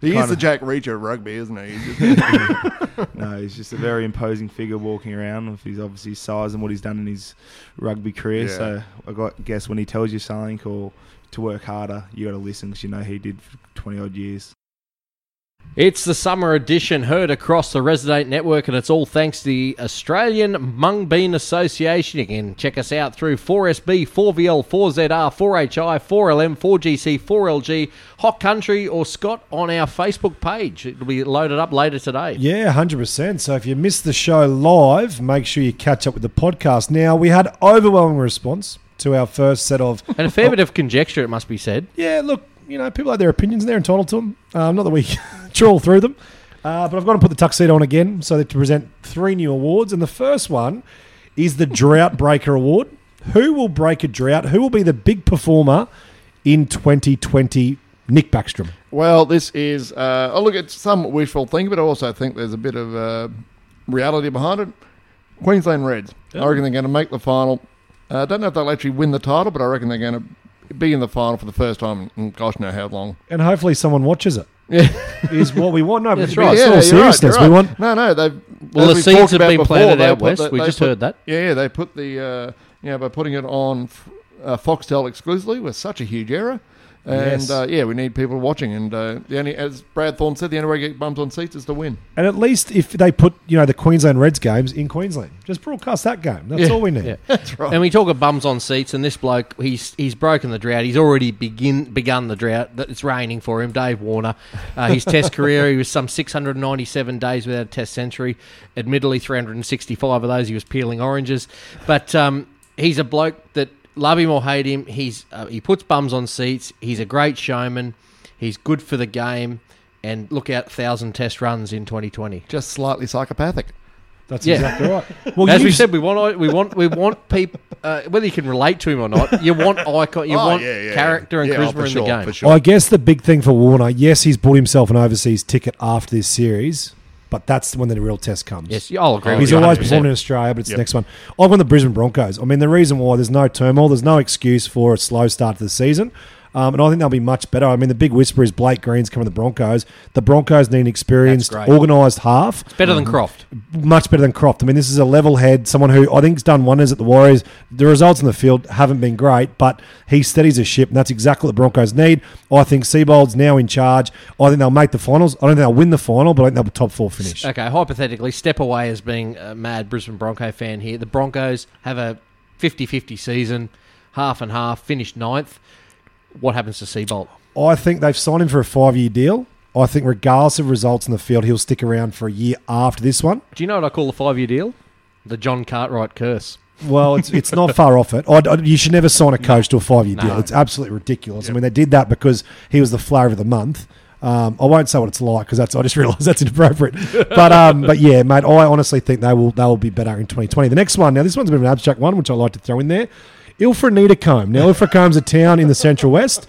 He is Kinda- the Jack Reacher of rugby, isn't he? He's just- no, he's just a very imposing figure walking around with his obviously size and what he's done in his rugby career. Yeah. So I got guess when he tells you something or to work harder, you got to listen because you know he did for twenty odd years. It's the summer edition heard across the Resonate Network, and it's all thanks to the Australian Mung Bean Association. You can check us out through 4SB, 4VL, 4ZR, 4HI, 4LM, 4GC, 4LG, Hot Country, or Scott on our Facebook page. It'll be loaded up later today. Yeah, 100%. So if you missed the show live, make sure you catch up with the podcast. Now, we had overwhelming response to our first set of. And a fair bit of conjecture, it must be said. Yeah, look, you know, people have their opinions and they're entitled to them. Um, not that we trawl through them. Uh, but I've got to put the tuxedo on again so that to present three new awards. And the first one is the Drought Breaker Award. Who will break a drought? Who will be the big performer in 2020? Nick Backstrom. Well, this is. Uh, oh, look, it's some wishful thinking, but I also think there's a bit of uh, reality behind it. Queensland Reds. I reckon they're going to make the final. I uh, don't know if they'll actually win the title, but I reckon they're going to be in the final for the first time in gosh know how long. And hopefully someone watches it. Yeah. is what we want. No, but That's it's right. all Yeah, you're right, seriousness. We want No, no, they've. Well, the seeds have been before, planted out west. the- We just put- heard that. Yeah, yeah, they put the, uh, you know, by putting it on uh, Foxtel exclusively was such a huge error. And Yes. uh, yeah, we need people watching. And uh, the only, as Brad Thorne said, the only way to get bums on seats is to win. And at least if they put, you know, the Queensland Reds games in Queensland, just broadcast that game. That's Yeah. all we need. Yeah. That's right. And we talk of bums on seats, and this bloke, he's he's broken the drought. He's already begin begun the drought. That It's raining for him. Dave Warner, uh, his Test career, he was some 697 days without a Test century. Admittedly, 365 of those he was peeling oranges, but um, he's a bloke that love him or hate him. He's uh, he puts bums on seats. He's a great showman. He's good for the game. And look out, thousand Test runs in 2020. Just slightly psychopathic. That's Yeah. exactly right. Well, As we said, we want we want we want people uh, whether you can relate to him or not. You want icon, you Oh, want yeah, yeah, character and yeah. Yeah, oh, charisma in sure, the game. for sure. I guess the big thing for Warner, yes, he's bought himself an overseas ticket after this series, but that's when the real test comes. Yes, I'll agree. He's with you always 100%. performed in Australia, but it's Yep. the next one. I've gone the Brisbane Broncos. I mean, the reason why there's no turmoil, there's no excuse for a slow start to the season. Um, and I think they'll be much better. I mean, the big whisper is Blake Green's coming to the Broncos. The Broncos need an experienced, organised half. It's better than Croft. much better than Croft. I mean, this is a level head, someone who I think's done wonders at the Warriors. The results in the field haven't been great, but he steadies a ship, and that's exactly what the Broncos need. I think Seibold's now in charge. I think they'll make the finals. I don't think they'll win the final, but I think they'll be top four finish. Okay, hypothetically, step away as being a mad Brisbane Bronco fan here. The Broncos have a 50-50 season, half and half, finished ninth. What happens to Seibold? I think they've signed him for a five-year deal. I think, regardless of results in the field, he'll stick around for a year after this one. Do you know what I call the five-year deal? The John Cartwright curse. Well, it's it's not far off it. I, I- you should never sign a coach to a five year deal. It's absolutely ridiculous. I mean, they did that because he was the flavour of the month. Um, I won't say what it's like because that's I just realised that's inappropriate. But um, but yeah, mate, I honestly think they will they will be better in 2020. The next one, now this one's a bit of an abstract one, which I like to throw in there. Ilfracombe. Now, Ilfracombe's a town in the Central West.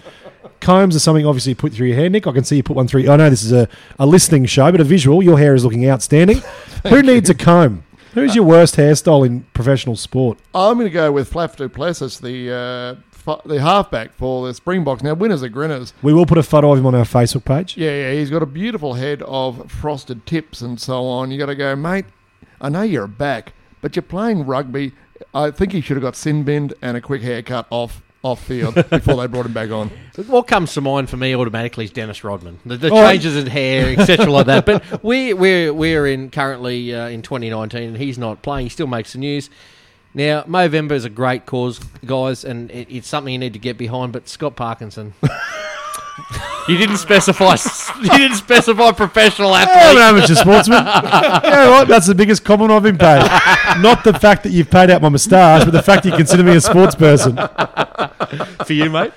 Combs are something obviously you put through your hair, Nick. I can see you put one through. I know this is a, a listening show, but a visual. Your hair is looking outstanding. Who needs a comb? Who's your worst hairstyle in professional sport? I'm going to go with Faf du Plessis, the uh, the halfback for the Springboks. Now, winners are grinners. We will put a photo of him on our Facebook page. Yeah, yeah, he's got a beautiful head of frosted tips and so on. You got to go, mate. I know you're a back, but you're playing rugby. I think he should have got sin binned and a quick haircut off off field before they brought him back on. What comes to mind for me automatically is Dennis Rodman. The, the Oh. changes in hair, etc., like that. But we we're we're in currently uh, in 2019, and he's not playing. He still makes the news. Now, Movember is a great cause, guys, and it, it's something you need to get behind. But Scott Parkinson, you didn't specify. You didn't specify professional I'm an athlete. amateur sportsman. yeah, right. That's the biggest compliment I've been paid. Not the fact that you've paid out my moustache, but the fact you consider me a sports person. for you, mate.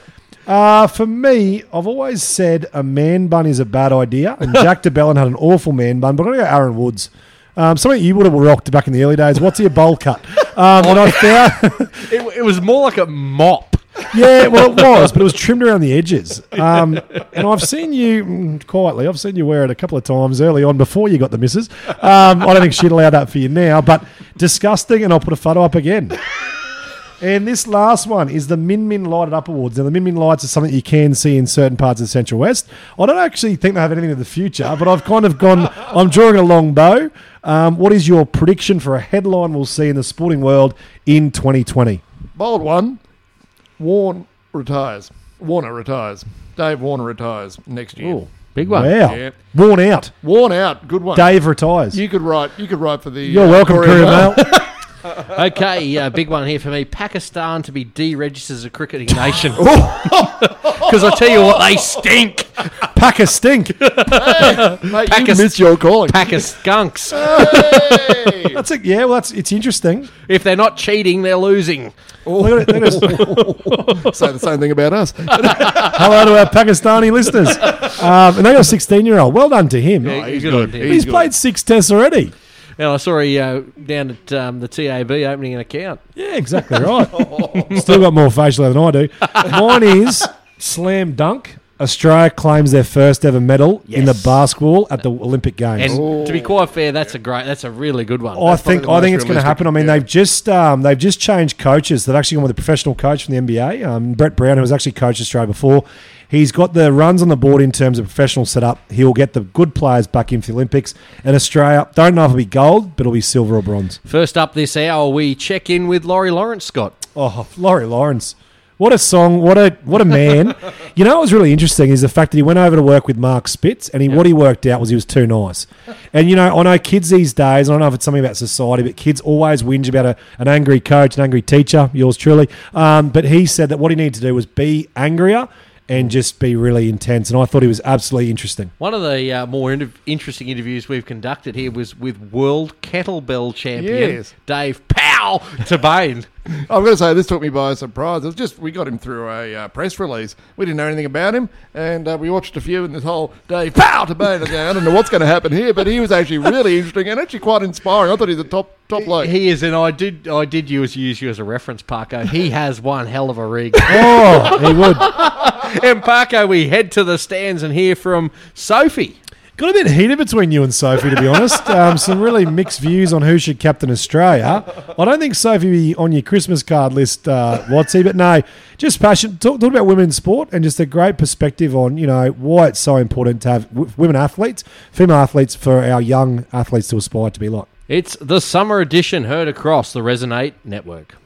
Uh, for me, I've always said a man bun is a bad idea, and Jack de Belin had an awful man bun, but I'm going to go Aaron Woods. Um, something you would have rocked back in the early days. What's your bowl cut? Um, and I found, It, it was more like a mop. Yeah, well, it was, but it was trimmed around the edges. Um, and I've seen you mm, quietly. I've seen you wear it a couple of times early on before you got the missus. Um, I don't think she'd allow that for you now, but disgusting. And I'll put a photo up again. And this last one is the Min Min Lighted Up Awards. Now, the Min Min Lights are something you can see in certain parts of the Central West. I don't actually think they have anything in the future, but I've kind of gone, I'm drawing a long bow. Um, what is your prediction for a headline we'll see in the sporting world in 2020? Bold one. Warren retires. Warner retires. Dave Warner retires next year. Ooh. Big one. Wow. Yeah. Worn out. Worn out. Good one. Dave retires. You could write. You could write for the. You're uh, welcome, Courier Courier Mail. Okay, uh, big one here for me. Pakistan to be deregistered as a cricketing nation. Because I tell you what, they stink. Pack a stink. Mate, you Pakistan- missed your calling. Pack of skunks. Hey! That's it. Yeah, well, that's it's interesting. If they're not cheating, they're losing. Look at it, look at Say the same thing about us. Hello to our Pakistani listeners. Um, and they got a 16 year old. Well done to him. Yeah, he's good good. He's He's good. played six tests already. And I saw he uh, down at um, the TAB opening an account. Yeah, exactly right. Still got more facial hair than I do. Mine is slam dunk. Australia claims their first ever medal in the basketball at the Olympic Games. And to be quite fair, that's a great, that's a really good one. I think the I think most it's going to realistic, happen. I mean, yeah. they've just um, they've just changed coaches. They've actually gone with a professional coach from the NBA, um, Brett Brown, who was actually coached Australia before. He's got the runs on the board in terms of professional setup. He'll get the good players back in for the Olympics. And Australia, don't know if it'll be gold, but it'll be silver or bronze. First up this hour, we check in with Laurie Lawrence, Scott. Oh, Laurie Lawrence. What a song! What a what a man! you know what was really interesting is the fact that he went over to work with Mark Spitz, and he, what he worked out was he was too nice. And you know, I know kids these days. I don't know if it's something about society, but kids always whinge about a, an angry coach, an angry teacher. Yours truly. Um, but he said that what he needed to do was be angrier and just be really intense. And I thought he was absolutely interesting. One of the uh, more inter- interesting interviews we've conducted here was with world kettlebell champion Yes. Dave Powell Tabane. I'm going to say this took me by surprise. It was just we got him through a uh, press release. We didn't know anything about him, and uh, we watched a few in this whole day. Pow to bane. I don't know what's going to happen here, but he was actually really interesting and actually quite inspiring. I thought he was a top top bloke. He is, and I did, I did use use you as a reference, Parko. He has one hell of a rig. Oh, he would. and Parko, we head to the stands and hear from Sophie. Got a bit heated between you and Sophie, to be honest. Um, some really mixed views on who should captain Australia. I don't think Sophie be on your Christmas card list, uh, Wattsy, but no, just passion. Talk, talk about women's sport and just a great perspective on you know why it's so important to have women athletes, female athletes, for our young athletes to aspire to be like. It's the summer edition heard across the Resonate network.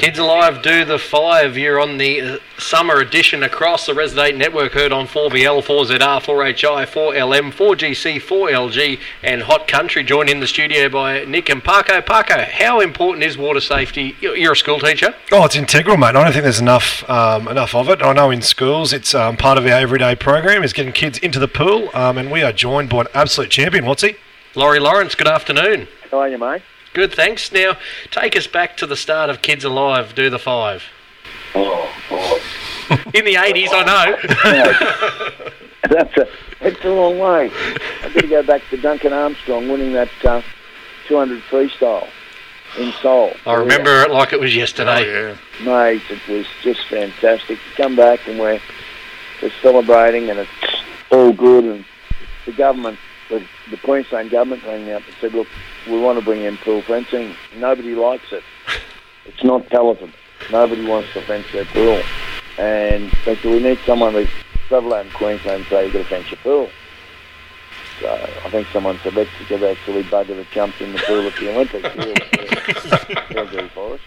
Kids Alive do the five. You're on the uh, summer edition across the Resonate network. Heard on 4BL, 4ZR, 4HI, 4LM, 4GC, 4LG, and Hot Country. Joined in the studio by Nick and Paco. Parko, how important is water safety? You're you're a school teacher. Oh, it's integral, mate. I don't think there's enough um, enough of it. I know in schools it's um, part of our everyday program is getting kids into the pool, um, and we are joined by an absolute champion. What's he? Laurie Lawrence, good afternoon. How are you, mate? Good, thanks. Now, take us back to the start of Kids Alive, do the five. Oh, boy. In the 80s, I know. That's a, it's a long way. I've got to go back to Duncan Armstrong winning that uh, 200 freestyle in Seoul. I remember it like it was yesterday. yeah. Mate, it was just fantastic. Come back and we're, we're celebrating and it's all good. And the government, the, the Queensland government rang me up and said, look, we want to bring in pool fencing. Nobody likes it. It's not talented. Nobody wants to fence their pool. And they said, we need someone to travel out in Queensland and say, you've got to fence your pool. So I think someone said, let's get that silly bugger that jumped in the pool at the Olympics. He'll, he'll do for us.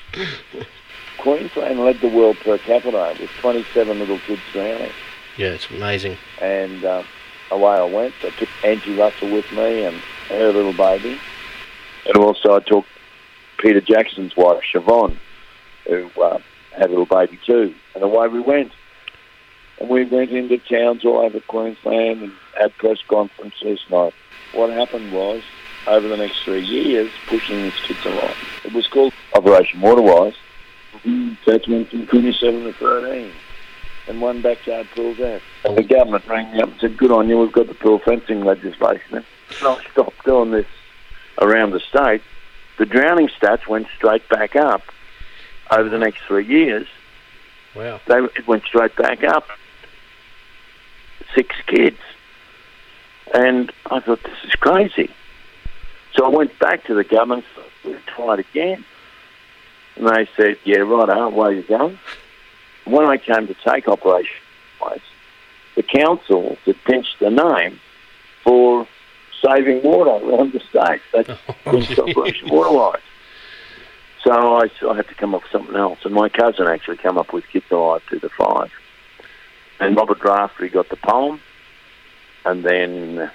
Queensland led the world per capita with 27 little kids drowning. Yeah, it's amazing. And uh, away I went. I took Angie Russell with me and her little baby. And also I took Peter Jackson's wife, Siobhan, who uh, had a little baby too. And away we went. And we went into towns all over Queensland and had press conferences. And what happened was, over the next three years, pushing these kids along. It was called Operation Waterwise. That's went from 27 to 13 and one backyard pool's out. And the government rang me up and said, good on you, we've got the pool fencing legislation. And I stopped doing this around the state. The drowning stats went straight back up over the next three years. Wow. They, it went straight back up. Six kids. And I thought, this is crazy. So I went back to the government, tried again. And they said, yeah, right, where are you going? When I came to take Operation Wise, the council had pinched the name for saving water around the state. They pinched Operation Waterwise. So I, I had to come up with something else, and my cousin actually came up with Kids Alive to the Five. And Robert Raftery got the poem, and then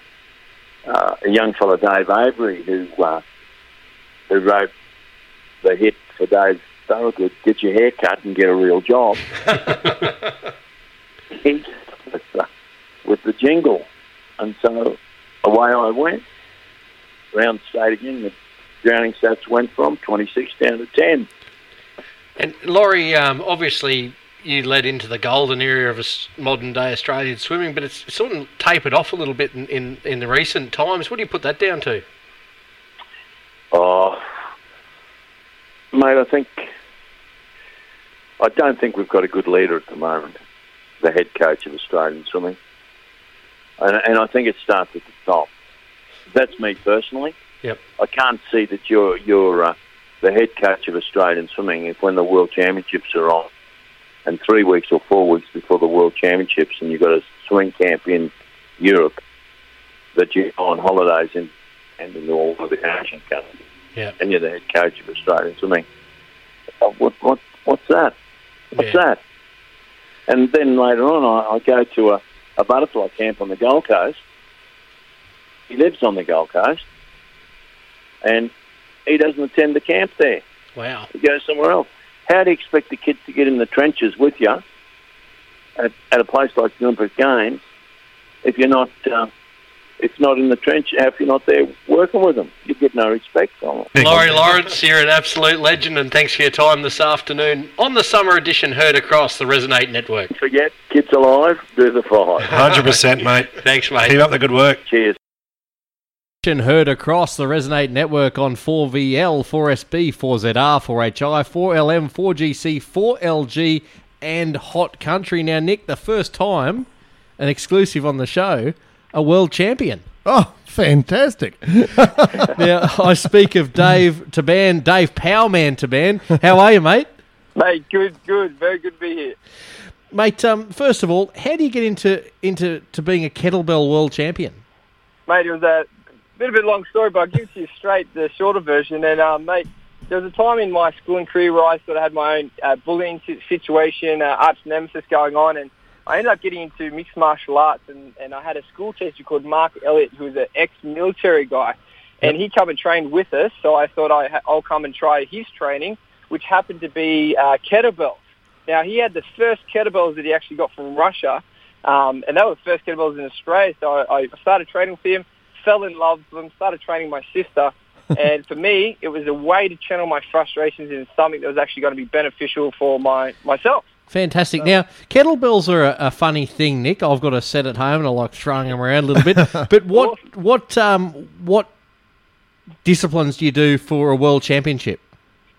uh, a young fellow, Dave Avery, who uh, who wrote the hit for Dave Thorogood, Get Your Hair Cut and Get a Real Job. with, the jingle. And so away I went. Round state again, the drowning stats went from 26 down to 10. And Laurie, um, obviously, you led into the golden era of modern day Australian swimming, but it's sort of tapered off a little bit in, in, in the recent times. What do you put that down to? Oh, mate, I think I don't think we've got a good leader at the moment, the head coach of Australian swimming, and, and I think it starts at the top. That's me personally. Yep. I can't see that you're you're uh, the head coach of Australian swimming if when the World Championships are on, and three weeks or four weeks before the World Championships, and you've got a swimming camp in Europe, that you're on holidays in and in all of the Asian countries Yeah. and you're the head coach of Australian swimming. Uh, What, what, what's that? What's Yeah. that? And then later on, I, I go to a, a butterfly camp on the Gold Coast. He lives on the Gold Coast, and he doesn't attend the camp there. Wow. He goes somewhere else. How do you expect the kids to get in the trenches with you at, at a place like the Olympic Games if you're not uh, if not in the trench, if you're not there working with them? You get no respect from them. Laurie Lawrence, you're an absolute legend, and thanks for your time this afternoon on the summer edition heard across the Resonate Network. Forget kids alive, do the five. 100%, mate. Thanks, mate. Keep up the good work. Cheers. Heard across the Resonate network on 4VL, 4SB, 4ZR, 4HI, 4LM, 4GC, 4LG, and Hot Country. Now, Nick, the first time, an exclusive on the show, a world champion. Oh, fantastic. now, I speak of Dave Taban, Dave Powerman Taban. How are you, mate? Mate, good, good, very good to be here. Mate, um, first of all, how do you get into into to being a kettlebell world champion? Mate, it was a bit of a long story, but I'll give it to you straight, the shorter version. And, um, mate, there was a time in my schooling career where I sort of had my own uh, bullying situation, uh, arch nemesis going on, and I ended up getting into mixed martial arts, and, and I had a school teacher called Mark Elliott, who was an ex-military guy, and he come and trained with us, so I thought I ha- I'll come and try his training, which happened to be uh, kettlebells. Now, he had the first kettlebells that he actually got from Russia, um, and they were the first kettlebells in Australia, so I, I started training with him, fell in love with them, started training my sister, and for me, it was a way to channel my frustrations into something that was actually going to be beneficial for my myself. Fantastic. Now, kettlebells are a, a funny thing, Nick. I've got a set at home, and I like throwing them around a little bit. But what what um what disciplines do you do for a world championship?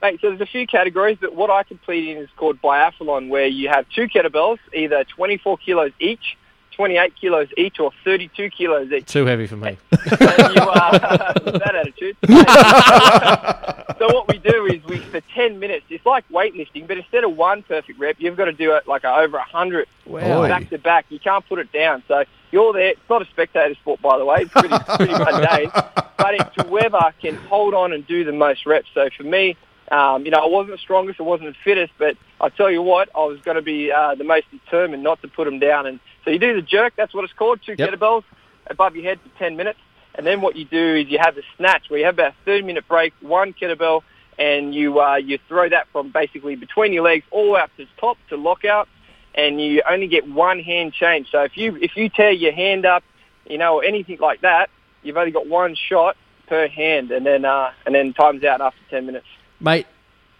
Mate, so there's a few categories, but what I compete in is called biathlon, where you have two kettlebells, either 24 kilos each, 28 kilos each, or 32 kilos each. Too heavy for me. and you uh, that attitude. so what we do is we for ten minutes. It's like weightlifting, but instead of one perfect rep, you've got to do it like over hundred Wow. back to back. You can't put it down. So you're there. It's not a spectator sport, by the way. It's pretty pretty mundane, but it's whoever can hold on and do the most reps. So for me. Um, you know, I wasn't the strongest, I wasn't the fittest, but I tell you what, I was going to be uh, the most determined not to put them down. And so you do the jerk, that's what it's called, two Yep. kettlebells above your head for 10 minutes. And then what you do is you have the snatch where you have about a 30 minute break, one kettlebell, and you uh, you throw that from basically between your legs all the way up to the top to lockout, and you only get one hand change. So if you if you tear your hand up, you know, or anything like that, you've only got one shot per hand, and then uh, and then times out after 10 minutes. Mate,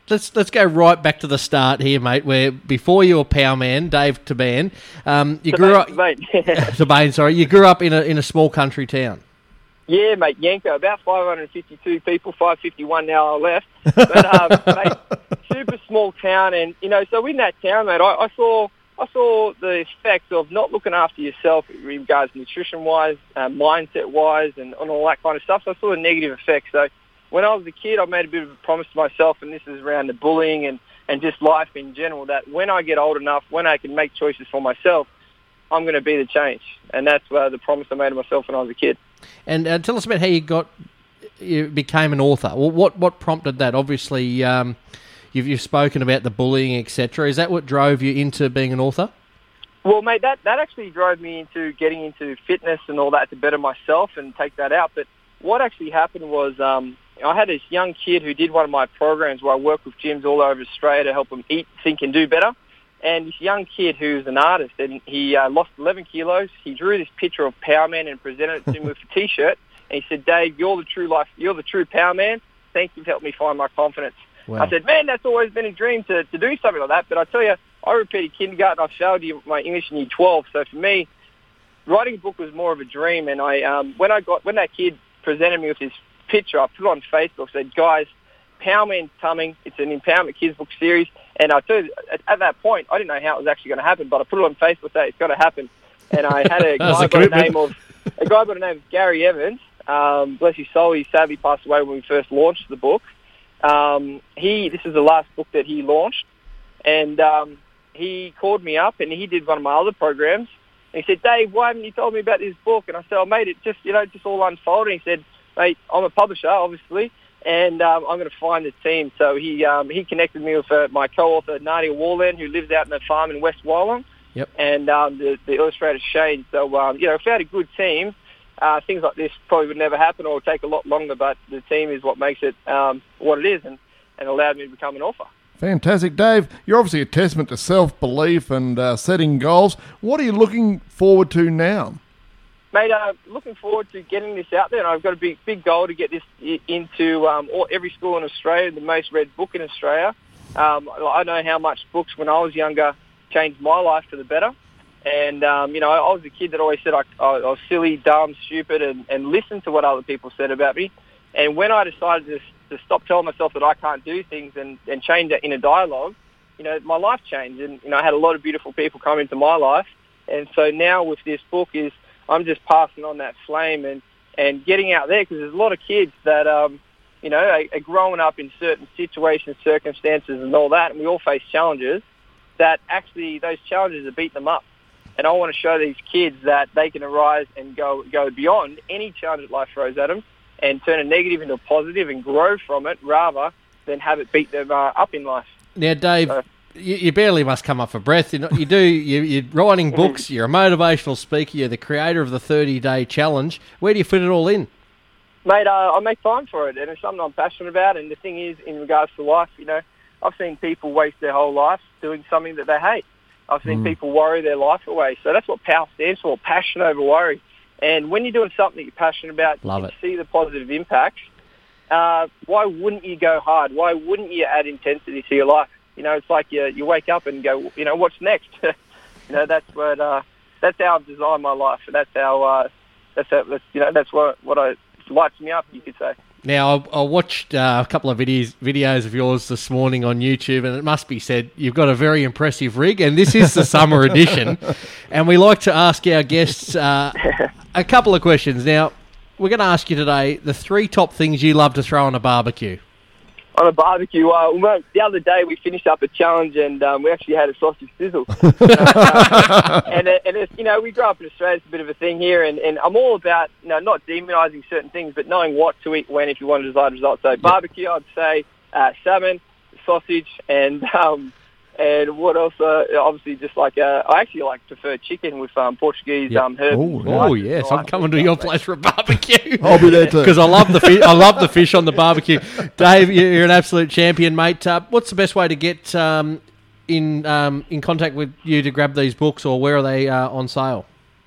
let's let's go right back to the start here, mate. Where before you were power man, Dave Taban, um, you grew up. Taban, sorry, you grew up in a in a small country town. Yeah, mate, Yanco, about 552 people, 551 now are left. But, um, mate, super small town, and, you know, so in that town, mate, I, I saw I saw the effects of not looking after yourself in regards nutrition-wise, uh, mindset-wise, and, and all that kind of stuff. So I saw the negative effects. So when I was a kid, I made a bit of a promise to myself, and this is around the bullying and, and just life in general. That when I get old enough, when I can make choices for myself, I'm going to be the change, and that's uh, the promise I made to myself when I was a kid. And uh, tell us about how you got you became an author. Well, what what prompted that? Obviously, um, you've you've spoken about the bullying, etc. Is that what drove you into being an author? Well, mate, that that actually drove me into getting into fitness and all that to better myself and take that out. But what actually happened was um, I had this young kid who did one of my programs where I work with gyms all over Australia to help them eat, think, and do better. And this young kid who's an artist, and he uh, lost 11 kilos. He drew this picture of Power Man and presented it to me with a T-shirt. And he said, "Dave, you're the true life. You're the true Power Man. Thank you for helping me find my confidence." Wow. I said, "Man, that's always been a dream to, to do something like that." But I tell you, I repeated kindergarten. I failed you my English in year 12. So for me, writing a book was more of a dream. And I, um, when I got when that kid presented me with this picture, I put it on Facebook. Said, "Guys, Power Man's coming. It's an empowerment kids book series." And I you, at, at that point, I didn't know how it was actually going to happen, but I put it on Facebook. Say it's got to happen. And I had a guy a by the name of a guy by the name of Gary Evans. Um, bless his soul, he sadly passed away when we first launched the book. Um, he this is the last book that he launched, and um, he called me up and he did one of my other programs. And he said, Dave, why haven't you told me about this book? And I said, oh, mate, it just, you know, just all unfolded. He said, mate, I'm a publisher, obviously, and um, I'm going to find the team. So he um, he connected me with uh, my co-author, Nadia Warland, who lives out in the farm in West Wyalong, Yep. and um, the, the illustrator Shane. So, um, you know, if we had a good team, uh, things like this probably would never happen or would take a lot longer, but the team is what makes it um, what it is and, and allowed me to become an author. Fantastic, Dave. You're obviously a testament to self belief and uh, setting goals. What are you looking forward to now? Mate, uh, looking forward to getting this out there, and I've got a big, big goal to get this into um, all, every school in Australia, the most read book in Australia. Um, I know how much books when I was younger changed my life for the better. And, um, you know, I, was a kid that always said I, I, was silly, dumb, stupid, and, and listened to what other people said about me. And when I decided to, to stop telling myself that I can't do things and, and change that in a dialogue, you know, my life changed. And, you know, I had a lot of beautiful people come into my life. And so now with this book is I'm just passing on that flame and, and getting out there because there's a lot of kids that, um, you know, are, are growing up in certain situations, circumstances and all that. And we all face challenges that actually those challenges have beat them up. And I want to show these kids that they can arise and go go beyond any challenge that life throws at them and turn a negative into a positive and grow from it rather than have it beat them uh, up in life. Now, Dave, Uh, you, you barely must come up for breath. You, know, you do. You, you're writing books. You're a motivational speaker. You're the creator of the 30 Day Challenge. Where do you fit it all in? Mate, uh, I make time for it, and it's something I'm passionate about. And the thing is, in regards to life, you know, I've seen people waste their whole life doing something that they hate. I've seen people worry their life away. So that's what POWER stands for, passion over worry. And when you're doing something that you're passionate about, Love you it. see the positive impacts. Uh, why wouldn't you go hard? Why wouldn't you add intensity to your life? You know, it's like you, you wake up and go, you know, what's next? you know, that's what uh, that's how I've designed my life. That's how uh, that's how that's, you know that's what what I lights me up. You could say. Now, I, I watched uh, a couple of videos videos of yours this morning on YouTube, and it must be said you've got a very impressive rig, and this is the summer edition. And we like to ask our guests uh, a couple of questions. Now, we're going to ask you today the three top things you love to throw on a barbecue. On a barbecue. Uh, well, the other day we finished up a challenge and um, we actually had a sausage sizzle. Uh, and it, and it's, you know, we grew up in Australia. It's a bit of a thing here, and, and I'm all about you know not demonising certain things, but knowing what to eat when if you want a desired result. So barbecue, I'd say uh, salmon, sausage, and um, and what else? Uh, obviously, just like uh, I actually like prefer chicken with um, Portuguese Yep. um, herbs. Oh, and oh yes, I I'm coming to your place for a barbecue. I'll be there too. because I love the fish. I love the fish on the barbecue. Dave, you- you're an absolute champion, mate. Uh, what's the best way to get um, in um, in contact with you to grab these books, or where are they uh, on sale?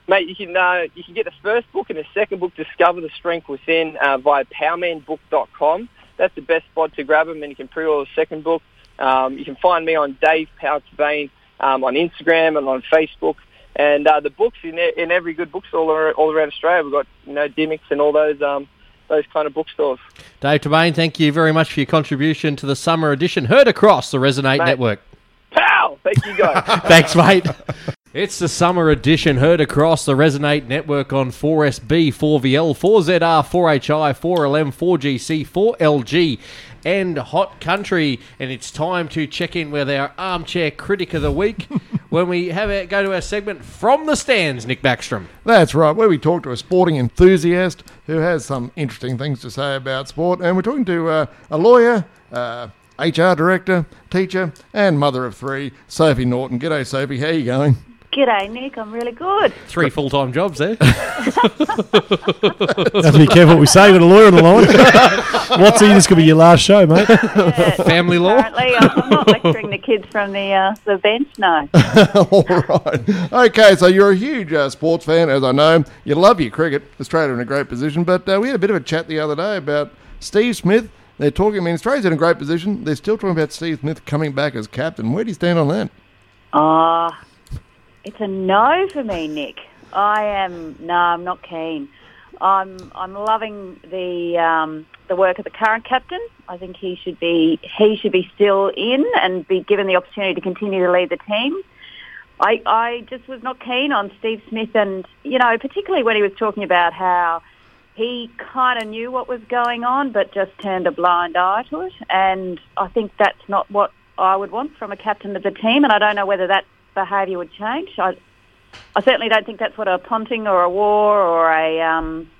Mate, you can uh, you can get the first book and the second book, Discover the Strength Within, uh, via powermanbook.com. That's the best spot to grab them, and you can pre-order the second book. Um, you can find me on Dave Pouts Bain um, on Instagram and on Facebook. And uh, the books in in every good bookstore all, all around Australia. We've got you know Dymocks and all those um, those kind of bookstores. Dave Tabane, thank you very much for your contribution to the summer edition. Heard across the Resonate Mate. Network. Pow! Thank you guys. Thanks, mate. It's the summer edition heard across the Resonate network on 4SB, 4VL, 4ZR, 4HI, 4LM, 4GC, 4LG, and hot country. And it's time to check in with our armchair critic of the week when we have a, go to our segment from the stands, Nick Backstrom. That's right, where we talk to a sporting enthusiast who has some interesting things to say about sport. And we're talking to uh, a lawyer, uh, HR director, teacher, and mother of three, Sophie Norton. G'day, Sophie. How are you going? G'day, Nick. I'm really good. Three full time jobs there. Have to be careful what we say. We've got a lawyer on the line. What's this could be your last show, mate? Family law. Apparently, I'm I'm not lecturing the kids from the uh, the bench. No. All right. Okay, so you're a huge uh, sports fan, as I know. You love your cricket. Australia in a great position. But uh, we had a bit of a chat the other day about Steve Smith. They're talking, I mean, Australia's in a great position. They're still talking about Steve Smith coming back as captain. Where do you stand on that? Ah, it's a no for me, Nick. I am no, I'm not keen. I'm I'm loving the um, the work of the current captain. I think he should be he should be still in and be given the opportunity to continue to lead the team. I I just was not keen on Steve Smith, and you know, particularly when he was talking about how he kind of knew what was going on, but just turned a blind eye to it. And I think that's not what I would want from a captain of the team. And I don't know whether that behaviour would change. I, I certainly don't think that's what a Ponting or a War or a um,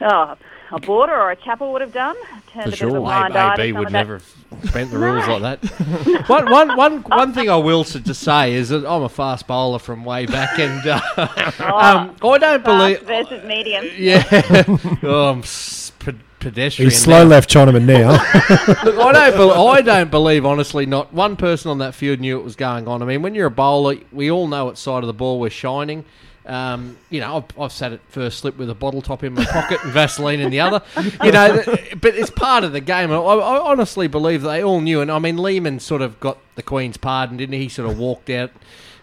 oh, a Border or a Chappell would have done. Turned a bit of a blind eye to AB would of that. never have bent the rules like that. one, one, one, one thing I will s- just say is that I'm a fast bowler from way back, and uh, um, I don't Fast believe. versus medium. Yeah, oh, I'm s- pe- pedestrian. He's slow now. left Chinaman now. Look, I don't, bel I don't believe, honestly, not one person on that field knew what was going on. I mean, when you're a bowler, we all know what side of the ball we're shining. Um, you know, I've, I've sat at first slip with a bottle top in my pocket and Vaseline in the other. You know, th- but it's part of the game. I, I honestly believe they all knew. And I mean, Lehmann sort of got the Queen's pardon, didn't he? He sort of walked out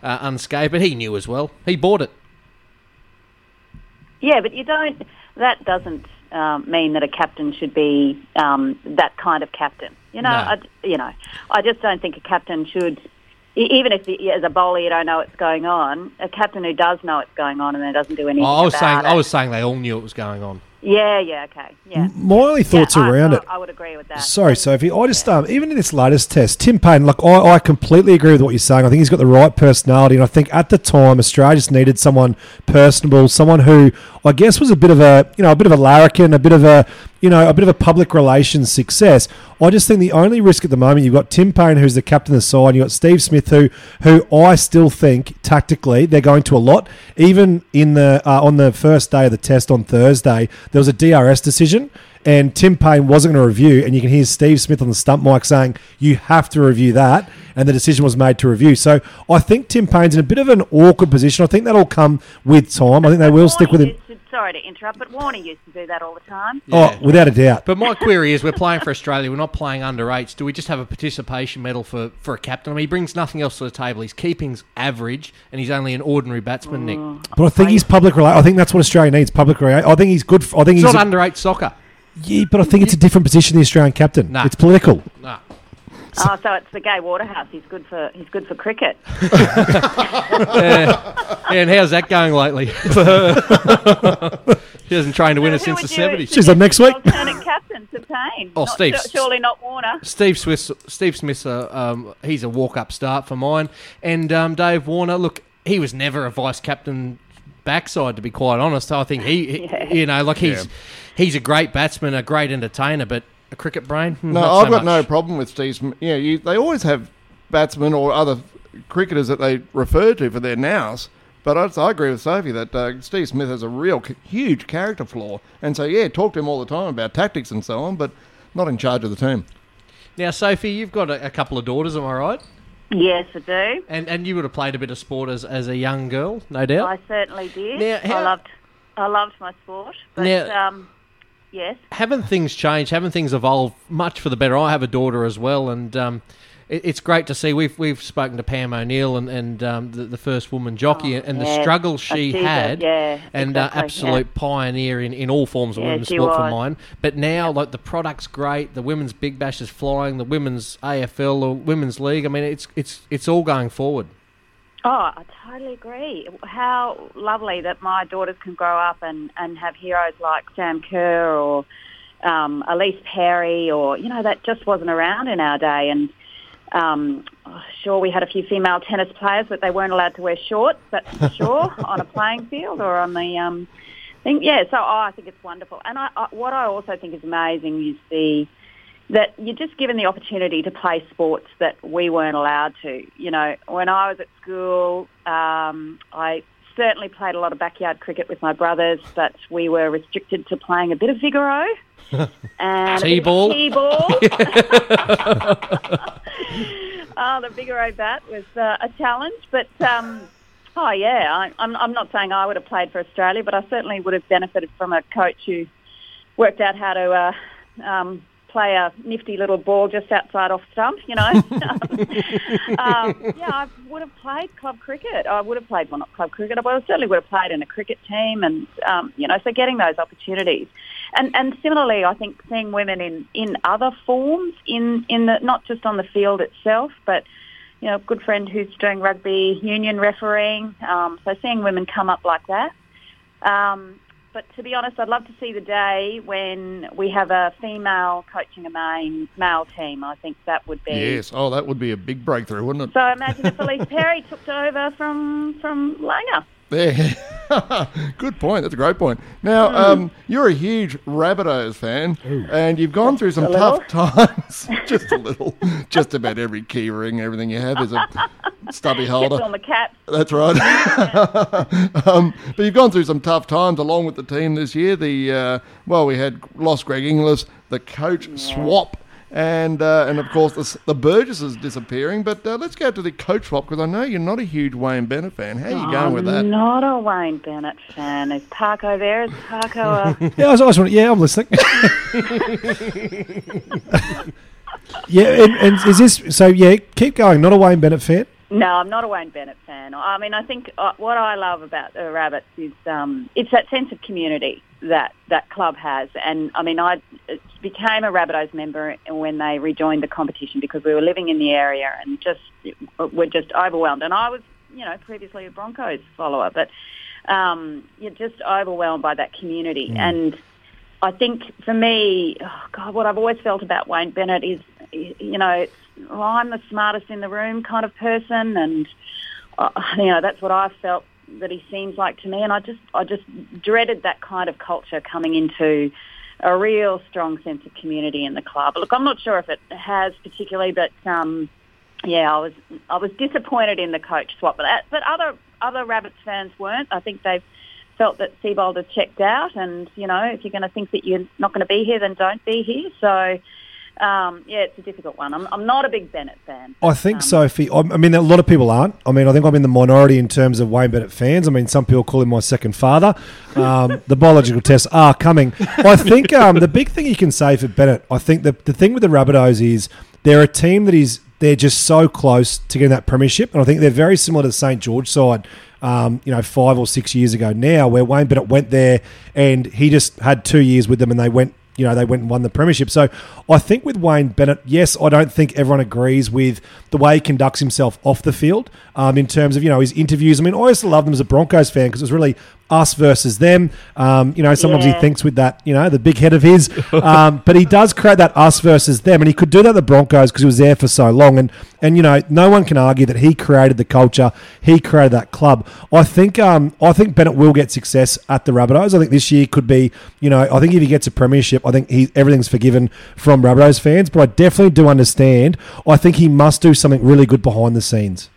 uh, unscathed, but he knew as well. He bought it. Yeah, but you don't. That doesn't um, mean that a captain should be um, that kind of captain. You know, No. I, you know, I just don't think a captain should. Even if the, as a bowler you don't know what's going on, a captain who does know what's going on and then doesn't do anything I was saying, it. I was saying they all knew what was going on. Yeah, yeah, okay, yeah. My only thoughts Yeah, around I, it. I would agree with that. Sorry, Sophie. I just um, even in this latest test, Tim Paine. Look, I, I completely agree with what you're saying. I think he's got the right personality, and I think at the time Australia just needed someone personable, someone who I guess was a bit of a you know a bit of a larrikin, a bit of a you know a bit of a public relations success. I just think the only risk at the moment you've got Tim Paine, who's the captain of the side, you've got Steve Smith, who who I still think tactically they're going to a lot. Even in the uh, on the first day of the test on Thursday, there was a DRS decision and Tim Paine wasn't going to review, and you can hear Steve Smith on the stump mic saying, You have to review that. And the decision was made to review. So I think Tim Paine's in a bit of an awkward position. I think that'll come with time. I think they will stick with him. Used to- sorry to interrupt, but Warner used to do that all the time. Oh, without a doubt. But my query is, we're playing for Australia. We're not playing under eights. Do we just have a participation medal for, for a captain? I mean, he brings nothing else to the table. His keeping's average, and he's only an ordinary batsman, Nick. But I think he's public rela- I think that's what Australia needs public rela- I think he's good. For, I think It's he's not a- under eight soccer. Yeah, but I think it's a different position, the Australian captain. Nah. It's political. Nah. Oh, so it's the Gay Waterhouse. He's good for he's good for cricket. yeah. Yeah, and how's that going lately? he hasn't trained a winner Who since would the you 70s. She's on next week. Alternate captain to Paine. Oh, Not- Steve. surely not Warner. Steve Smith. Steve Smith's a um, he's a walk up start for mine, and um, Dave Warner. Look, he was never a vice captain backside. To be quite honest, I think he, he- Yeah. you know, like he's Yeah. he's a great batsman, a great entertainer, but a cricket brain. Hmm, No, I've so got no problem with Steve Smith. Yeah, you, they always have batsmen or other cricketers that they refer to for their nows. But I, I agree with Sophie that uh, Steve Smith has a real huge character flaw. And so, yeah, talk to him all the time about tactics and so on, but not in charge of the team. Now, Sophie, you've got a, a couple of daughters, am I right? Yes, I do. And and you would have played a bit of sport as, as a young girl, no doubt. I certainly did. Now, how- I loved I loved my sport. But Now- um, yes. haven't things changed? Haven't things evolved much for the better? I have a daughter as well, and um, it, it's great to see. We've we've spoken to Pam O'Neill and and um, the, the first woman jockey, and the Oh, yeah. struggles I she that, had, yeah, and exactly, uh, absolute pioneer in, in all forms of Yeah, women's sport for was. mine. But now, like the product's great, the women's Big Bash is flying, the women's AFL, the women's league. I mean, it's it's it's all going forward. Oh, I totally agree. How lovely that my daughters can grow up and, and have heroes like Sam Kerr or um, Ellyse Perry, or you know that just wasn't around in our day. And um, sure, we had a few female tennis players, but they weren't allowed to wear shorts. That's for sure on a playing field or on the um, thing. Yeah, so oh, I think it's wonderful. And I, I, what I also think is amazing is the that you're just given the opportunity to play sports that we weren't allowed to. You know, when I was at school, um, I certainly played a lot of backyard cricket with my brothers, but we were restricted to playing a bit of Figaro. and a bit of T-ball. T-ball. oh, the Figaro bat was uh, a challenge, but um, oh yeah, I, I'm, I'm not saying I would have played for Australia, but I certainly would have benefited from a coach who worked out how to uh, um, play a nifty little ball just outside off stump, you know. um, yeah, I would have played club cricket. I would have played, well, not club cricket, but I certainly would have played in a cricket team and, um, you know, so getting those opportunities. And, and similarly, I think seeing women in, in other forms, in, in the, not just on the field itself, but, you know, a good friend who's doing rugby union refereeing, um, so seeing women come up like that. Um, but to be honest, I'd love to see the day when we have a female coaching a main male team. I think that would be. Yes. Oh, that would be a big breakthrough, wouldn't it? So imagine if Ellyse Perry took over from from Langer. There. Good point. That's a great point. Now, Hmm. um, you're a huge Rabbitohs fan, and you've gone through some A tough times. Just a little. Just about every key ring, everything you have is a stubby holder. On the cap. That's right. um, but you've gone through some tough times along with the team this year. The uh, well, we had lost Greg Inglis, the coach swap, and uh, and of course the, the Burgess is disappearing. But uh, let's go to the coach swap because I know you're not a huge Wayne Bennett fan. How are you going with that? Not a Wayne Bennett fan. Is Parko there? Is Parko a... Yeah, I was, I was wondering- yeah, I'm listening. yeah, and, and is this so? Yeah, keep going. Not a Wayne Bennett fan. No, I'm not a Wayne Bennett fan. I mean, I think uh, what I love about the Rabbits is um, it's that sense of community that that club has. And I mean, I became a Rabbitohs member when they rejoined the competition because we were living in the area and just we're just overwhelmed. And I was, you know, previously a Broncos follower, but um, you're just overwhelmed by that community. And I think for me, oh God, what I've always felt about Wayne Bennett is, you know, well, I'm the smartest in the room kind of person, and uh, you know that's what I felt that he seems like to me, and I just I just dreaded that kind of culture coming into a real strong sense of community in the club. Look, I'm not sure if it has particularly, but um, yeah, I was I was disappointed in the coach swap, but but other other Rabbits fans weren't. I think they've felt that Seibold had checked out, and you know, if you're going to think that you're not going to be here, then don't be here. So. Um, yeah, it's a difficult one. I'm, I'm not a big Bennett fan. I think Sophie. I I mean, a lot of people aren't. I mean, I think I'm in the minority in terms of Wayne Bennett fans. I mean, some people call him my second father. Um, the biological tests are coming. I think um, the big thing you can say for Bennett, I think the the thing with the Rabbitohs is they're a team that is they're just so close to getting that premiership, and I think they're very similar to the St George side. Um, you know, five or six years ago now, where Wayne Bennett went there and he just had two years with them, and they went you know, they went and won the premiership. So I think with Wayne Bennett, yes, I don't think everyone agrees with the way he conducts himself off the field um, in terms of, you know, his interviews. I mean, I used to love them as a Broncos fan because it was really us versus them. Um, you know, sometimes Yeah. he thinks with that, you know, the big head of his. Um, but he does create that us versus them. And he could do that the Broncos because he was there for so long. And, and, you know, no one can argue that he created the culture. He created that club. I think um, I think Bennett will get success at the Rabbitohs. I think this year could be, you know, I think if he gets a premiership, I think he everything's forgiven from Rabbitohs fans. But I definitely do understand. I think he must do something really good behind the scenes.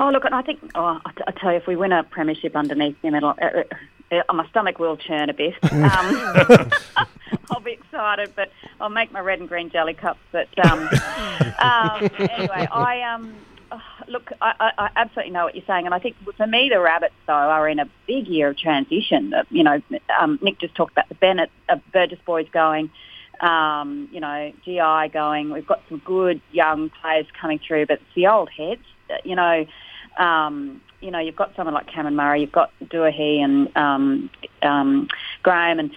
Oh, look, and I think, oh, I, I tell you, if we win a premiership underneath him, it'll, uh, uh, uh, my stomach will churn a bit. Um, I'll be excited, but I'll make my red and green jelly cups. But um, um, anyway, I um, oh, look, I, I, I absolutely know what you're saying, and I think for me, the Rabbits though are in a big year of transition. You know, um, Nick just talked about the Bennett uh, Burgess boys going. Um, you know, GI going. We've got some good young players coming through, but it's the old heads. You know, um, you know, you've got someone like Cameron Murray, you've got Doueihi and um, um, Graham, and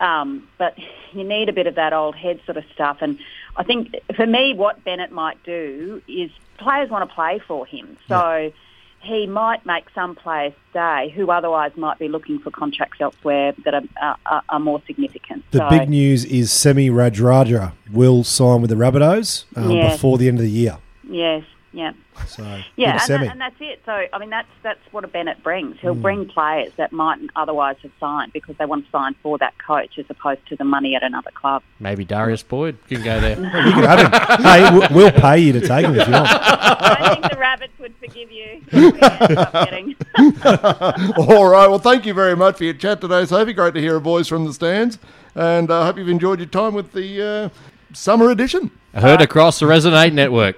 um, but you need a bit of that old head sort of stuff. And I think for me, what Bennett might do is players want to play for him. So he might make some players stay who otherwise might be looking for contracts elsewhere that are, are, are- more significant. The so, big news is Semi Radradra will sign with the Rabbitohs um, Yes. before the end of the year. Yes, yeah. So Yeah, and, Semi. that, and that's it. So, I mean, that's that's what a Bennett brings. He'll Mm. bring players that mightn't otherwise have signed because they want to sign for that coach as opposed to the money at another club. Maybe Darius Boyd can go there. you can have him. hey, we'll pay you to take him if you want. I think the rabbits would forgive you. All right. Well, thank you very much for your chat today, Sophie. Great to hear a voice from the stands, and I hope you've enjoyed your time with the uh, summer edition. Heard across the Resonate Network.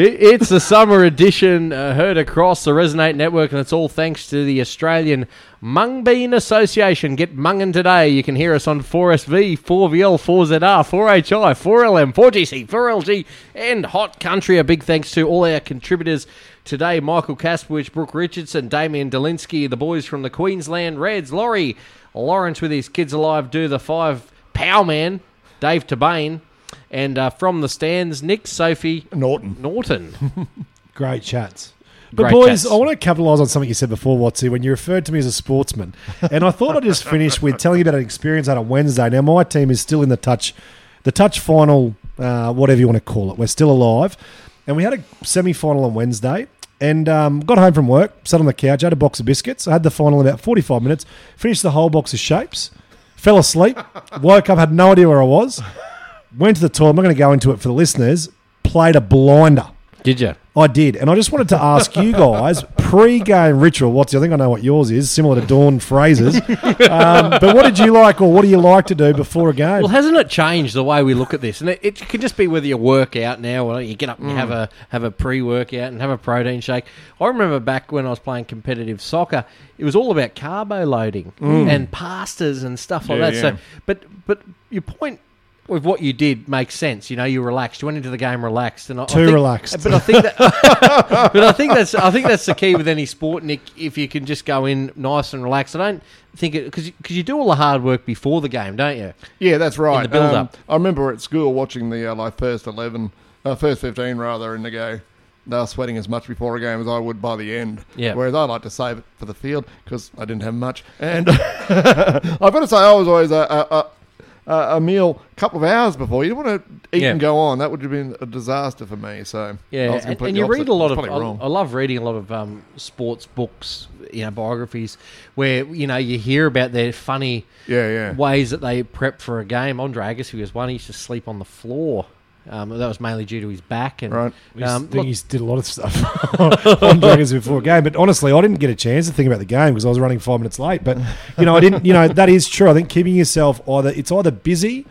It's the summer edition uh, heard across the Resonate Network, and it's all thanks to the Australian Mung Bean Association. Get munging today. You can hear us on 4SV, 4VL, 4ZR, 4HI, 4LM, 4GC, 4LG, and Hot Country. A big thanks to all our contributors today Michael Kasprowicz, Brooke Richardson, Damien Delinsky, the boys from the Queensland Reds, Laurie Lawrence with his kids alive, do the five power man, Dave Tabane. And uh, from the stands, Nick, Sophie, Norton. Norton. Great chats. But Great boys, chats. I want to capitalise on something you said before, Wattsy, when you referred to me as a sportsman. And I thought I'd just finish with telling you about an experience I had on Wednesday. Now, my team is still in the touch, the touch final, uh, whatever you want to call it. We're still alive. And we had a semi final on Wednesday. And um, got home from work, sat on the couch, had a box of biscuits. I had the final in about 45 minutes, finished the whole box of shapes, fell asleep, woke up, had no idea where I was, went to the toilet. I'm not going to go into it for the listeners, played a blinder. Did you? I did, and I just wanted to ask you guys pre-game ritual. What's I think I know what yours is, similar to Dawn Fraser's. Um, but what did you like, or what do you like to do before a game? Well, hasn't it changed the way we look at this? And it, it can just be whether you work out now or you get up and you Mm. have a have a pre-workout and have a protein shake. I remember back when I was playing competitive soccer, it was all about carbo loading Mm. and pastas and stuff like Yeah, that. yeah. So, but but your point with what you did makes sense. You know, you relaxed. You went into the game relaxed, and I, I Too think- relaxed. But I think that, but I think that's I think that's the key with any sport, Nick. If you can just go in nice and relaxed, I don't think it because because you do all the hard work before the game, don't you? Yeah, that's right. In the build Um, up. I remember at school watching the uh, like first eleven, uh, first fifteen rather, and they go. They were sweating as much before a game as I would by the end. Yeah. Whereas I like to save it for the field because I didn't have much. And I've got to say, I was always a, a, a, a a meal a couple of hours before. You don't want to eat Yeah. and go on. That would have been a disaster for me. So Yeah, and, and you opposite. read a lot I of. I. I love reading a lot of um, sports books, you know, biographies, where you know you hear about their funny Yeah, yeah. ways that they prep for a game. Andre Agassi was one; he used to sleep on the floor. Um, that was mainly due to his back. And Right. I um, think look, he did a lot of stuff on Dragons before a game. But honestly, I didn't get a chance to think about the game because I was running five minutes late. But you know, I didn't. You know, that is true. I think keeping yourself either it's either busy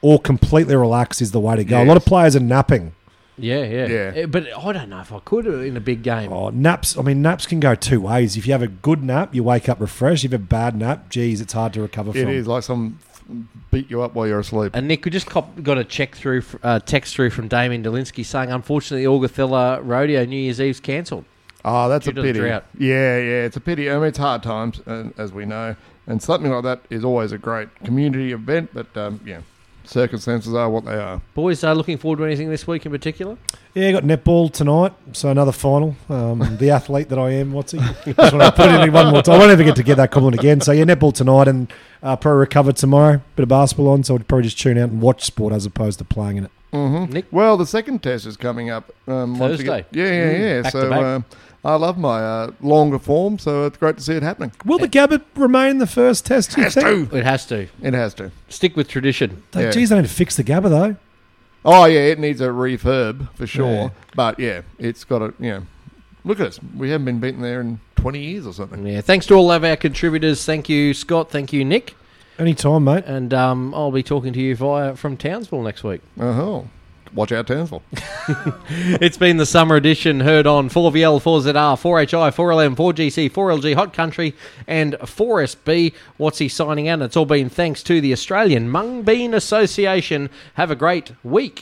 or completely relaxed is the way to go. A lot of Yes. players are napping. yeah, yeah, Yeah. Eh, But I don't know if I could in a big game. Oh, naps. I mean, naps can go two ways. If you have a good nap, you wake up refreshed. If you have a bad nap, geez, it's hard to recover It from. is like some beat you up while you're asleep. And Nick, we just cop, got a check through, uh, text through from Damien Delinsky saying, unfortunately, Augathella Rodeo New Year's Eve's cancelled. Oh, that's a pity. Yeah, yeah, it's a pity. I mean, it's hard times, uh, as we know, and something like that is always a great community event. But um, yeah, circumstances are what they are. Boys, are looking forward to anything this week in particular? Yeah, got netball tonight, so another final. Um, the athlete that I am, what's he? Just want to put it in one more time. I won't ever get to get that compliment again. So yeah, netball tonight and uh, pro recover tomorrow. Bit of basketball on, so I'd probably just tune out and watch sport as opposed to playing in it. Mm-hmm. Nick? Well, the second test is coming up um, Thursday. get- yeah, yeah, Mm, yeah. back to so back. uh, I love my uh, longer form, so it's great to see it happening. Will the Gabbard remain the first test? You Has think? to. It has to. It has to. Stick with tradition. They, Yeah. Geez, they need to fix the Gabba though. Oh yeah, it needs a refurb for sure. Yeah. But yeah, it's got a yeah. Look at us. We haven't been beaten there in twenty years or something. Yeah, thanks to all of our contributors. Thank you, Scott. Thank you, Nick. Anytime, mate. And um, I'll be talking to you via from Townsville next week. Oh, watch out Townsville. It's been the summer edition heard on 4VL, 4ZR, 4HI, 4LM, 4GC, 4LG, Hot Country, and 4SB. What's he signing out? It's all been thanks to the Australian Mung Bean Association. Have a great week.